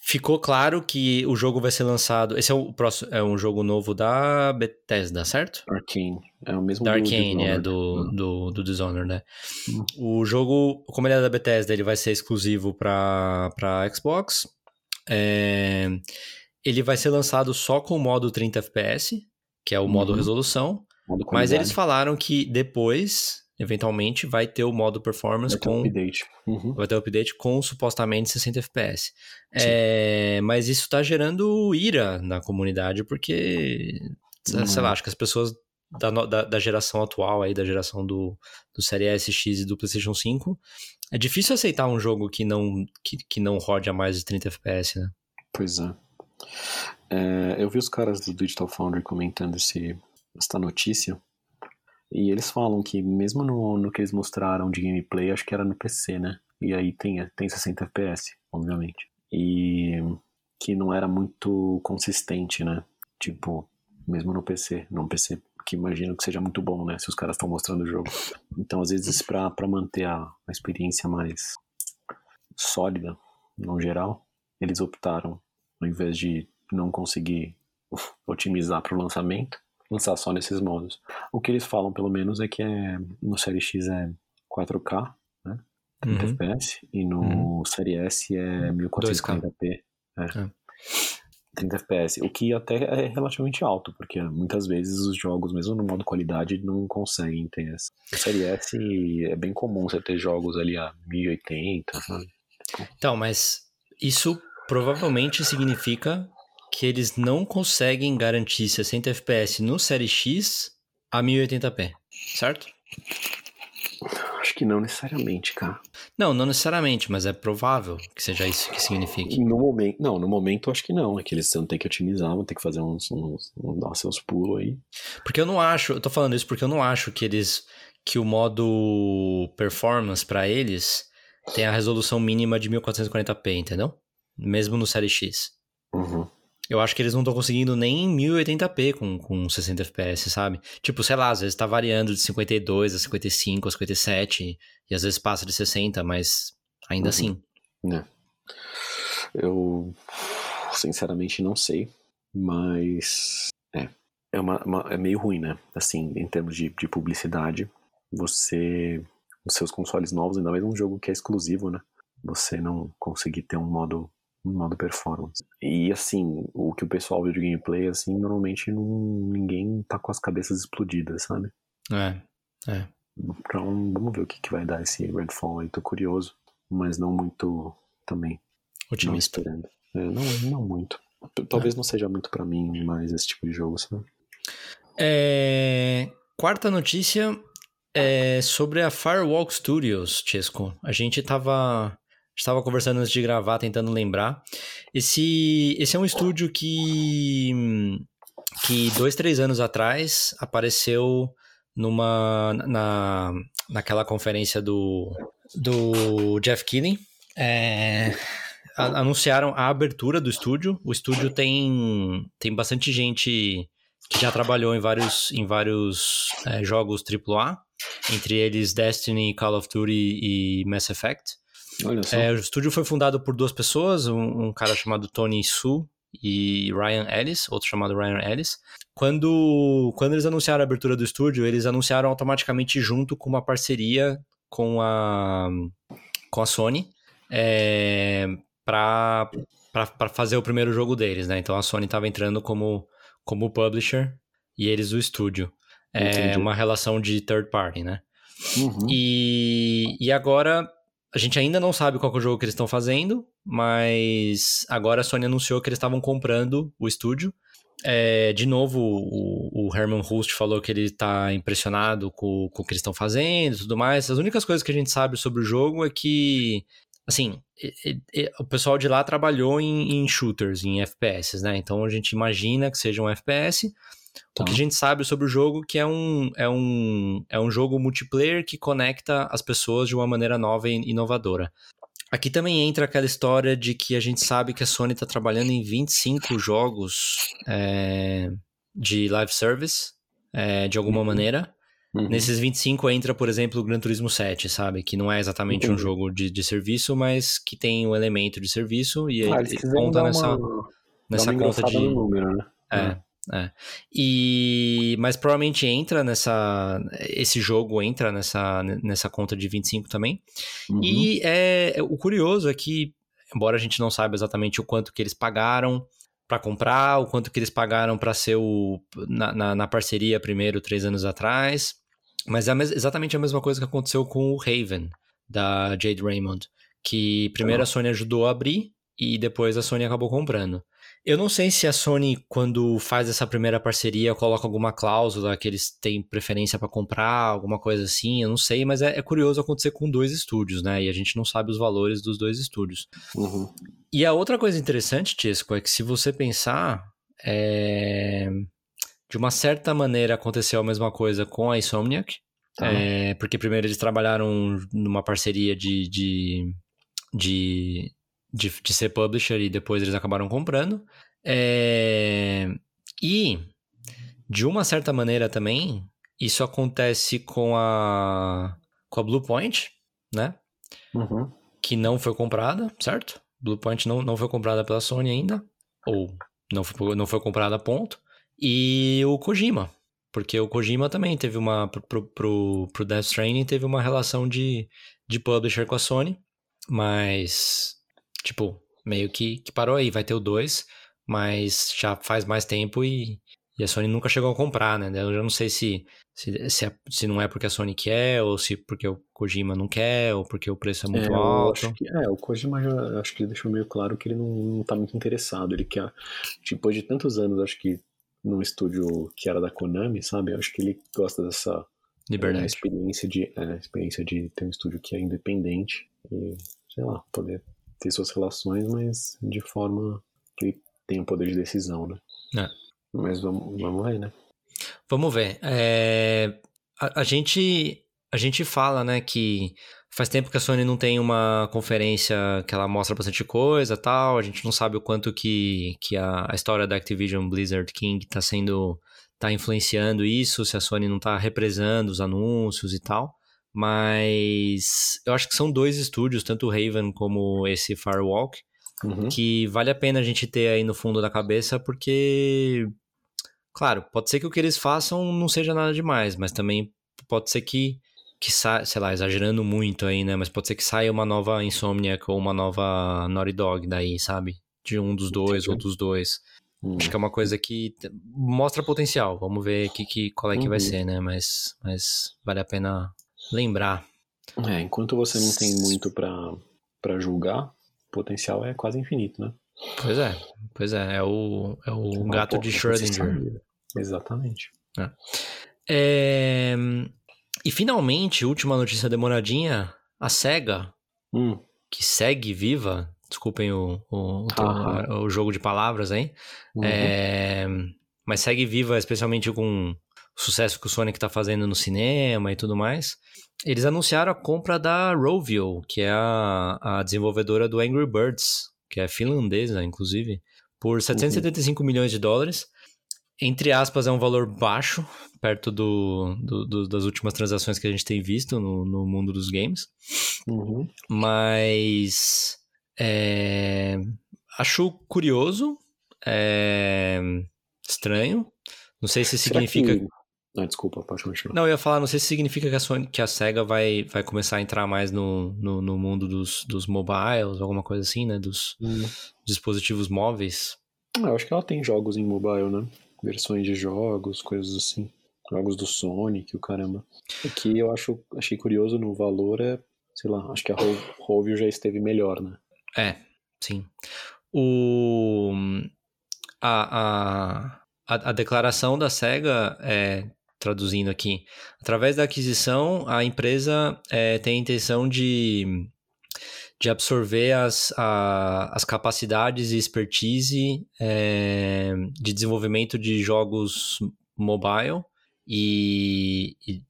[SPEAKER 3] Ficou claro que o jogo vai ser lançado. Esse é o próximo. É um jogo novo da Bethesda, certo?
[SPEAKER 4] Arcane. É o mesmo
[SPEAKER 3] Da
[SPEAKER 4] do
[SPEAKER 3] Arcane, é, do,
[SPEAKER 4] Hum.
[SPEAKER 3] do, do Dishonored, né?
[SPEAKER 4] Hum.
[SPEAKER 3] O jogo, como ele é da Bethesda, ele vai ser exclusivo pra Xbox. É, ele vai ser lançado só com o modo 30 FPS, que é o modo
[SPEAKER 4] Uhum.
[SPEAKER 3] resolução.
[SPEAKER 4] Modo
[SPEAKER 3] Mas eles falaram que depois, eventualmente, vai ter o modo performance
[SPEAKER 4] Vai ter
[SPEAKER 3] com
[SPEAKER 4] update. Uhum.
[SPEAKER 3] vai ter o update com supostamente 60 FPS. É, mas isso tá gerando ira na comunidade, porque,
[SPEAKER 4] Uhum.
[SPEAKER 3] sei lá, acho que as pessoas da, da, da geração atual aí, da geração do, do Série S, X e do PlayStation 5, É difícil aceitar um jogo que não, que, que não rode a mais de 30 FPS, né?
[SPEAKER 4] Pois é. é. Eu vi os caras do Digital Foundry comentando esse, essa notícia. E eles falam que mesmo no, no que eles mostraram de gameplay, acho que era no PC, né? E aí tem, tem 60 FPS, obviamente. E que não era muito consistente, né? Tipo, mesmo no PC, num PC que imagino que seja muito bom, né? Se os caras estão mostrando o jogo. Então, às vezes, para manter a, a experiência mais sólida, no geral, eles optaram, ao invés de não conseguir otimizar para o lançamento, lançar só nesses modos. O que eles falam, pelo menos, é que é, no Série X é 4K, né? 30 uhum. FPS, e no uhum. Série S é 1440p. É. É. 30 FPS, o que até é relativamente alto, porque muitas vezes os jogos, mesmo no modo qualidade, não conseguem ter essa. No Série S é bem comum você ter jogos ali a 1080, sabe?
[SPEAKER 3] Então, mas isso provavelmente significa que eles não conseguem garantir 60 FPS no Série X a 1080p, certo?
[SPEAKER 4] Acho que não necessariamente, cara.
[SPEAKER 3] Não, não necessariamente, mas é provável que seja isso que signifique.
[SPEAKER 4] No momento, não, no momento acho que não. É que eles vão ter que otimizar, vão ter que fazer uns, uns, uns dar seus pulos aí.
[SPEAKER 3] Porque eu não acho, eu tô falando isso porque eu não acho que eles que o modo performance para eles tem a resolução mínima de 1440p, entendeu? Mesmo no Série X.
[SPEAKER 4] Uhum.
[SPEAKER 3] Eu acho que eles não estão conseguindo nem 1080p com, com 60 FPS, sabe? Tipo, sei lá, às vezes tá variando de 52 a 55 a 57 e às vezes passa de 60, mas ainda uhum. assim.
[SPEAKER 4] É. Eu sinceramente não sei, mas é, é, uma, uma, é meio ruim, né? Assim, em termos de, de publicidade, você, os seus consoles novos, ainda mais um jogo que é exclusivo, né? Você não conseguir ter um modo no modo performance. E assim, o que o pessoal vê de gameplay, assim, normalmente não, ninguém tá com as cabeças explodidas, sabe?
[SPEAKER 3] É, é.
[SPEAKER 4] Então, vamos ver o que, que vai dar esse Redfall aí. Tô curioso, mas não muito também.
[SPEAKER 3] Otimista.
[SPEAKER 4] Não, é, não, não muito. Talvez é. não seja muito para mim mais esse tipo de jogo, sabe?
[SPEAKER 3] É... Quarta notícia é sobre a Firewalk Studios, Chesco. A gente tava estava conversando antes de gravar, tentando lembrar. Esse, esse é um estúdio que, que dois, três anos atrás apareceu numa na, naquela conferência do, do Jeff Keighley. É, anunciaram a abertura do estúdio. O estúdio tem, tem bastante gente que já trabalhou em vários, em vários é, jogos AAA, entre eles Destiny, Call of Duty e Mass Effect. É, o estúdio foi fundado por duas pessoas, um, um, cara chamado Tony Su e Ryan Ellis, outro chamado Ryan Ellis. Quando, quando eles anunciaram a abertura do estúdio, eles anunciaram automaticamente junto com uma parceria com a, com a Sony é, para fazer o primeiro jogo deles, né? Então a Sony estava entrando como, como publisher e eles o estúdio. É Entendi. uma relação de third party, né? Uhum. E, e agora a gente ainda não sabe qual é o jogo que eles estão fazendo, mas agora a Sony anunciou que eles estavam comprando o estúdio. É, de novo, o, o Herman Hust falou que ele está impressionado com, com, o que eles estão fazendo e tudo mais. As únicas coisas que a gente sabe sobre o jogo é que, assim, o pessoal de lá trabalhou em, em shooters, em FPS, né? Então a gente imagina que seja um FPS. Tá. O que a gente sabe sobre o jogo que é um, é, um, é um jogo multiplayer que conecta as pessoas de uma maneira nova e inovadora. Aqui também entra aquela história de que a gente sabe que a Sony está trabalhando em 25 jogos é, de live service, é, de alguma uhum. maneira. Uhum. Nesses 25 entra, por exemplo, o Gran Turismo 7, sabe? Que não é exatamente uhum. um jogo de, de serviço, mas que tem um elemento de serviço e ah, ele conta nessa, uma, nessa conta de.
[SPEAKER 4] Número, né?
[SPEAKER 3] É. É. E mas provavelmente entra nessa esse jogo entra nessa nessa conta de 25 também. Uhum. E é o curioso é que embora a gente não saiba exatamente o quanto que eles pagaram para comprar, o quanto que eles pagaram para ser o na, na, na, parceria primeiro três anos atrás, mas é exatamente a mesma coisa que aconteceu com o Raven da Jade Raymond, que primeiro a Sony ajudou a abrir e depois a Sony acabou comprando. Eu não sei se a Sony, quando faz essa primeira parceria, coloca alguma cláusula que eles têm preferência para comprar, alguma coisa assim, eu não sei, mas é, é, curioso acontecer com dois estúdios, né? E a gente não sabe os valores dos dois estúdios.
[SPEAKER 4] Uhum.
[SPEAKER 3] E a outra coisa interessante, Tisco, é que se você pensar, é... de uma certa maneira aconteceu a mesma coisa com a Insomniac, tá. é... porque primeiro eles trabalharam numa parceria de, de, de de, de ser publisher e depois eles acabaram comprando. É... E, de uma certa maneira também, isso acontece com a, com a Bluepoint, né?
[SPEAKER 4] Uhum.
[SPEAKER 3] Que não foi comprada, certo? Bluepoint não, não foi comprada pela Sony ainda. Ou não foi, não foi comprada, ponto. E o Kojima. Porque o Kojima também teve uma. Pro, pro, pro Death Stranding teve uma relação de, de publisher com a Sony. Mas Tipo, meio que, que parou aí, vai ter o 2, mas já faz mais tempo e, e a Sony nunca chegou a comprar, né? Eu já não sei se, se, se, é, se, não é porque a Sony quer, ou se porque o Kojima não quer, ou porque o preço é muito
[SPEAKER 4] é,
[SPEAKER 3] alto.
[SPEAKER 4] Que, é, o Kojima já acho que ele deixou meio claro que ele não, não tá muito interessado. Ele quer, tipo, depois de tantos anos, acho que num estúdio que era da Konami, sabe? Acho que ele gosta dessa
[SPEAKER 3] Liberdade.
[SPEAKER 4] É, experiência, de, é, experiência de ter um estúdio que é independente e, sei lá, poder ter suas relações, mas de forma que tenha poder de decisão, né?
[SPEAKER 3] É.
[SPEAKER 4] Mas vamos, vamos ver, né?
[SPEAKER 3] Vamos ver. É, a, a, gente, a gente fala, né, que faz tempo que a Sony não tem uma conferência que ela mostra bastante coisa tal. A gente não sabe o quanto que, que a, a história da Activision Blizzard King está sendo. tá influenciando isso, se a Sony não está represando os anúncios e tal. Mas eu acho que são dois estúdios, tanto o Raven como esse Firewalk, uhum. que vale a pena a gente ter aí no fundo da cabeça, porque, claro, pode ser que o que eles façam não seja nada demais, mas também pode ser que, que sa sei lá, exagerando muito aí, né? Mas pode ser que saia uma nova Insomniac ou uma nova Naughty Dog daí, sabe? De um dos dois Entendi. ou dos dois. Hum. Acho que é uma coisa que mostra potencial. Vamos ver que, que, qual é que uhum. vai ser, né? Mas, mas vale a pena lembrar.
[SPEAKER 4] É, enquanto você não tem muito para julgar, o potencial é quase infinito, né?
[SPEAKER 3] Pois é, pois é, é o, é o gato de Schrödinger.
[SPEAKER 4] Exatamente.
[SPEAKER 3] É. É... E finalmente, última notícia demoradinha, a SEGA,
[SPEAKER 4] hum.
[SPEAKER 3] que segue viva, desculpem o, o, o, o jogo de palavras aí, uhum. é... mas segue viva especialmente com sucesso que o Sonic está fazendo no cinema e tudo mais, eles anunciaram a compra da Rovio, que é a, a desenvolvedora do Angry Birds, que é finlandesa, inclusive, por 775 uhum. milhões de dólares. Entre aspas, é um valor baixo, perto do, do, do, das últimas transações que a gente tem visto no, no mundo dos games.
[SPEAKER 4] Uhum.
[SPEAKER 3] Mas. É, acho curioso, é, estranho. Não sei se Será significa.
[SPEAKER 4] Que... Ah, desculpa, pode continuar.
[SPEAKER 3] Não, eu ia falar, não sei se significa que a, Sony, que a SEGA vai, vai começar a entrar mais no, no, no mundo dos, dos mobiles, alguma coisa assim, né? Dos hum. dispositivos móveis.
[SPEAKER 4] Ah, eu acho que ela tem jogos em mobile, né? Versões de jogos, coisas assim. Jogos do Sonic, o caramba. Aqui eu acho, achei curioso no valor é, sei lá, acho que a Rovio já esteve melhor, né?
[SPEAKER 3] É, sim. O... A, a, a, a declaração da SEGA é traduzindo aqui. Através da aquisição, a empresa é, tem a intenção de, de absorver as, a, as capacidades e expertise é, de desenvolvimento de jogos mobile e, e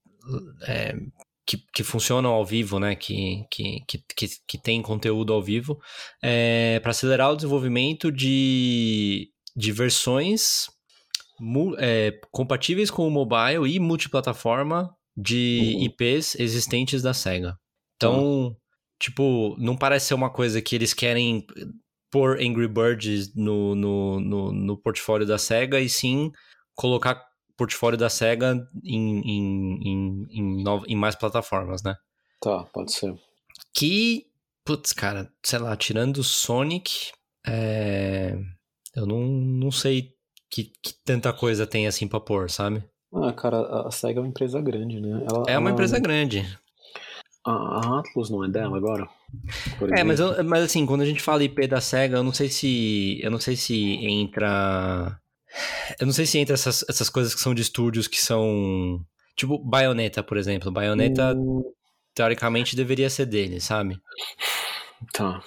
[SPEAKER 3] é, que, que, funcionam ao vivo, né? Que, que, que, que, tem conteúdo ao vivo, é, para acelerar o desenvolvimento de, de versões é, compatíveis com o mobile e multiplataforma de uhum. IPs existentes da SEGA. Então, uhum. tipo, não parece ser uma coisa que eles querem pôr Angry Birds no, no, no, no portfólio da SEGA e sim colocar portfólio da SEGA em, em, em, em, no, em mais plataformas, né?
[SPEAKER 4] Tá, pode ser.
[SPEAKER 3] Que, putz, cara, sei lá, tirando Sonic, é... eu não, não sei que, que tanta coisa tem assim pra pôr, sabe?
[SPEAKER 4] Ah, cara, a SEGA é uma empresa grande, né?
[SPEAKER 3] Ela, é uma ela... empresa grande.
[SPEAKER 4] A, a Atlus não é dela agora?
[SPEAKER 3] É, mas, eu- mas assim, quando a gente fala IP da SEGA, eu não sei se. Eu não sei se entra. Eu não sei se entra essas, essas coisas que são de estúdios que são. Tipo, Bayonetta, por exemplo. Bayonetta,
[SPEAKER 4] Hum,
[SPEAKER 3] teoricamente, deveria ser dele, sabe?
[SPEAKER 4] Tá.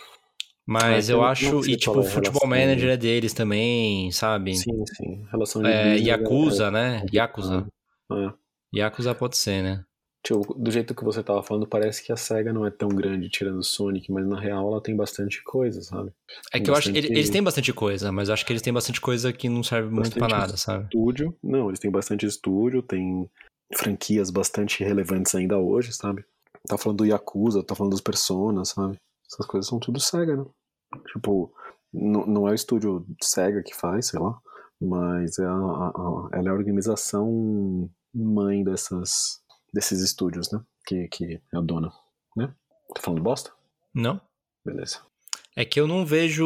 [SPEAKER 3] Mas
[SPEAKER 4] Ah,
[SPEAKER 3] eu acho. E tipo, o
[SPEAKER 4] é
[SPEAKER 3] Futebol. Manager é deles também, sabe?
[SPEAKER 4] Sim, sim. Relação de
[SPEAKER 3] É,
[SPEAKER 4] business
[SPEAKER 3] Yakuza,
[SPEAKER 4] é-
[SPEAKER 3] né? Yakuza.
[SPEAKER 4] é.
[SPEAKER 3] Yakuza pode ser, né?
[SPEAKER 4] Tipo, do jeito que você tava falando, parece que a SEGA não é tão grande tirando o Sonic, mas na real ela tem bastante coisa, sabe?
[SPEAKER 3] É
[SPEAKER 4] Tem
[SPEAKER 3] que eu acho.
[SPEAKER 4] bastante-
[SPEAKER 3] ele- Eles têm bastante coisa, mas eu acho que eles têm bastante coisa que não serve muito pra
[SPEAKER 4] Bastante
[SPEAKER 3] nada, sabe?
[SPEAKER 4] Estúdio. Não, eles têm bastante estúdio, tem franquias bastante relevantes ainda hoje, sabe? Tá falando do Yakuza, tá falando dos Personas, sabe? Essas coisas são tudo SEGA, né? Tipo, não, é o estúdio SEGA que faz, sei lá, mas é a, a- ela é a organização mãe dessas, desses estúdios, né? Que, que é a dona, né? Tá falando bosta?
[SPEAKER 3] Não?
[SPEAKER 4] Beleza.
[SPEAKER 3] É que eu não vejo.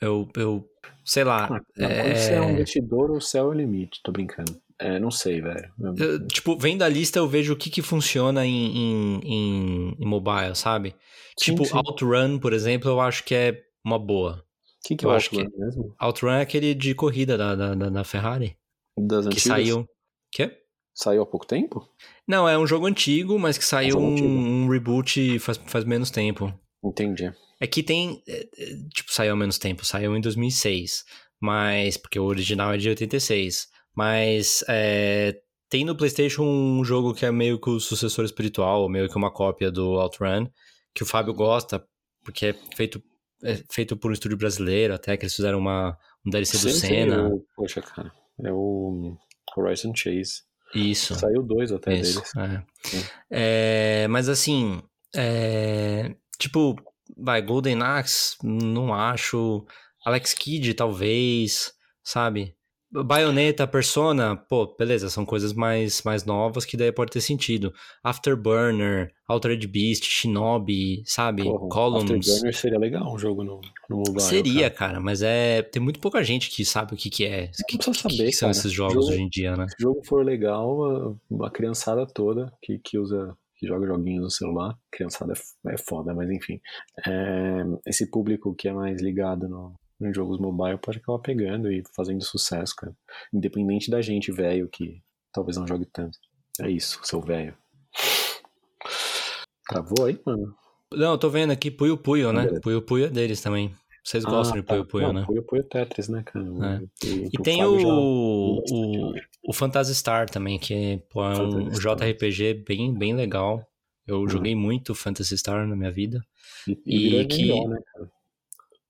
[SPEAKER 3] Eu. eu sei lá.
[SPEAKER 4] Ah, Quando você é um
[SPEAKER 3] é,
[SPEAKER 4] investidor, o céu é o limite, tô brincando. É, não sei, velho.
[SPEAKER 3] eu, tipo, vendo a lista, eu vejo o que, que funciona em, em, em, em mobile, sabe?
[SPEAKER 4] Sim,
[SPEAKER 3] tipo,
[SPEAKER 4] sim.
[SPEAKER 3] Outrun, por exemplo, eu acho que é uma boa.
[SPEAKER 4] O que, que
[SPEAKER 3] eu
[SPEAKER 4] é
[SPEAKER 3] acho que-
[SPEAKER 4] Outrun mesmo?
[SPEAKER 3] Outrun é aquele de corrida da, da, da, Ferrari.
[SPEAKER 4] Das
[SPEAKER 3] Que
[SPEAKER 4] antigas?
[SPEAKER 3] saiu. Quê?
[SPEAKER 4] Saiu há pouco tempo?
[SPEAKER 3] Não, é um jogo antigo, mas que saiu
[SPEAKER 4] jogo
[SPEAKER 3] um,
[SPEAKER 4] antigo.
[SPEAKER 3] um reboot faz, faz menos tempo.
[SPEAKER 4] Entendi.
[SPEAKER 3] É que tem. é, é, Tipo, saiu há menos tempo, saiu em 2006. Mas. Porque o original é de 86. Mas. é, tem no PlayStation um jogo que é meio que o sucessor espiritual, meio que uma cópia do Outrun, que o Fábio gosta, porque é feito, é feito por um estúdio brasileiro, até que eles fizeram uma, um DLC do Senna.
[SPEAKER 4] o- Poxa, cara. É o Horizon Chase.
[SPEAKER 3] Isso.
[SPEAKER 4] Saiu dois até
[SPEAKER 3] Isso,
[SPEAKER 4] deles.
[SPEAKER 3] é. É, mas assim, é, tipo, vai, Golden Axe, não acho. Alex Kidd, talvez, sabe? Bayonetta, Persona, pô, beleza, são coisas mais, mais novas que daí pode ter sentido. Afterburner, Altered Beast, Shinobi, sabe?
[SPEAKER 4] Porra,
[SPEAKER 3] Columns.
[SPEAKER 4] Afterburner seria legal um jogo no, no mobile.
[SPEAKER 3] Seria,
[SPEAKER 4] cara.
[SPEAKER 3] cara. mas é. Tem muito pouca gente que sabe o que, que é. O que,
[SPEAKER 4] precisa
[SPEAKER 3] que-
[SPEAKER 4] saber,
[SPEAKER 3] que são
[SPEAKER 4] cara.
[SPEAKER 3] esses jogos
[SPEAKER 4] Jogo-
[SPEAKER 3] hoje em dia, né?
[SPEAKER 4] Se o jogo for legal, a, a criançada toda que, que usa, que joga joguinhos no celular, criançada é, é foda, mas enfim. É, esse público que é mais ligado no, em jogos mobile pode acabar pegando e fazendo sucesso, cara. Independente da gente velho que talvez não jogue tanto. É isso, seu velho. Travou aí, mano?
[SPEAKER 3] Não, eu tô vendo aqui Puyo Puyo, né?
[SPEAKER 4] Beleza.
[SPEAKER 3] Puyo Puyo é deles também. Vocês gostam
[SPEAKER 4] Ah,
[SPEAKER 3] de Puyo
[SPEAKER 4] tá.
[SPEAKER 3] Puyo,
[SPEAKER 4] Não,
[SPEAKER 3] né?
[SPEAKER 4] Puyo Puyo Tetris, né, cara?
[SPEAKER 3] É.
[SPEAKER 4] E,
[SPEAKER 3] E tem
[SPEAKER 4] já-
[SPEAKER 3] o, o, o Phantasy Star também, que pô, é um. JRPG bem, bem legal. Eu
[SPEAKER 4] Uhum.
[SPEAKER 3] joguei muito Phantasy Star na minha vida.
[SPEAKER 4] E,
[SPEAKER 3] E
[SPEAKER 4] e
[SPEAKER 3] que-
[SPEAKER 4] MMO, né, cara?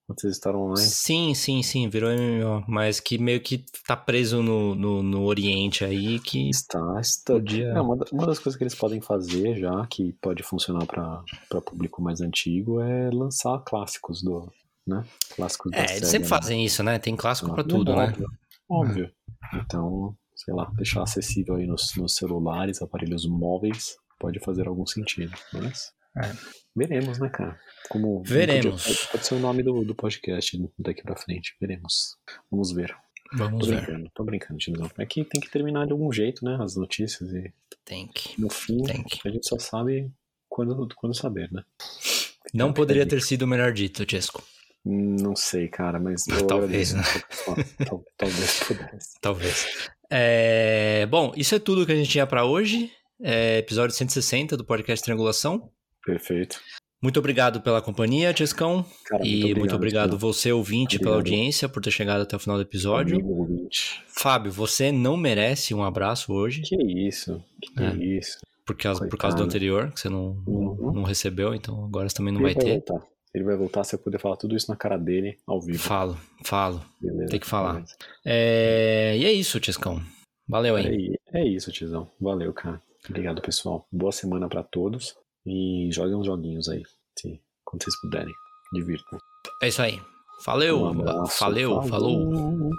[SPEAKER 4] Vocês estarem online.
[SPEAKER 3] Sim, sim, sim, virou MMO, mas que meio que tá preso no, no, no Oriente aí, que
[SPEAKER 4] Está, está.
[SPEAKER 3] podia...
[SPEAKER 4] É, uma, uma das coisas que eles podem fazer já, que pode funcionar para público mais antigo, é lançar clássicos do. Né? Clássicos da
[SPEAKER 3] É, eles sempre
[SPEAKER 4] né?
[SPEAKER 3] fazem isso, né? Tem clássico pra
[SPEAKER 4] Não,
[SPEAKER 3] tudo, né?
[SPEAKER 4] óbvio, Óbvio. Então, sei lá, deixar acessível aí nos, nos celulares, aparelhos móveis, pode fazer algum sentido. Mas.
[SPEAKER 3] É.
[SPEAKER 4] Veremos, né, cara? Como
[SPEAKER 3] Veremos.
[SPEAKER 4] Pode, pode ser o nome do, do podcast daqui pra frente. Veremos. Vamos ver.
[SPEAKER 3] Vamos
[SPEAKER 4] Tô
[SPEAKER 3] ver.
[SPEAKER 4] brincando, tô brincando, Tizão. É que tem que terminar de algum jeito, né? As notícias e
[SPEAKER 3] Tem que,
[SPEAKER 4] no fim
[SPEAKER 3] tem que.
[SPEAKER 4] a gente só sabe quando, quando saber, né?
[SPEAKER 3] Não
[SPEAKER 4] Fica
[SPEAKER 3] poderia
[SPEAKER 4] aí.
[SPEAKER 3] ter sido melhor dito, Chesco.
[SPEAKER 4] Não sei, cara, mas
[SPEAKER 3] Talvez.
[SPEAKER 4] Tal- Talvez pudesse.
[SPEAKER 3] Talvez. É, Bom, isso é tudo que a gente tinha pra hoje. É, episódio 160 do podcast Triangulação.
[SPEAKER 4] Perfeito.
[SPEAKER 3] Muito obrigado pela companhia, Chescão.
[SPEAKER 4] Cara,
[SPEAKER 3] E muito obrigado, você, ouvinte, pela
[SPEAKER 4] Obrigado.
[SPEAKER 3] audiência, por ter chegado até o final do episódio.
[SPEAKER 4] Amigo.
[SPEAKER 3] Fábio, você não merece um abraço hoje,
[SPEAKER 4] Que isso? Que
[SPEAKER 3] É.
[SPEAKER 4] isso?
[SPEAKER 3] por causa, por causa do anterior, que você não,
[SPEAKER 4] Uhum.
[SPEAKER 3] não recebeu, então agora você também não
[SPEAKER 4] Ele
[SPEAKER 3] vai ter.
[SPEAKER 4] voltar. Ele vai voltar se eu puder falar tudo isso na cara dele ao vivo.
[SPEAKER 3] Falo, falo.
[SPEAKER 4] Beleza.
[SPEAKER 3] tem que falar. É, E é isso, Chescão. Valeu aí.
[SPEAKER 4] É, é isso, Tizão. Valeu, cara. Obrigado, pessoal. Boa semana pra todos. E joguem uns joguinhos aí, se, quando vocês puderem. Divirtam.
[SPEAKER 3] É isso aí. Valeu,
[SPEAKER 4] Um abraço.
[SPEAKER 3] valeu, falou.
[SPEAKER 4] falou.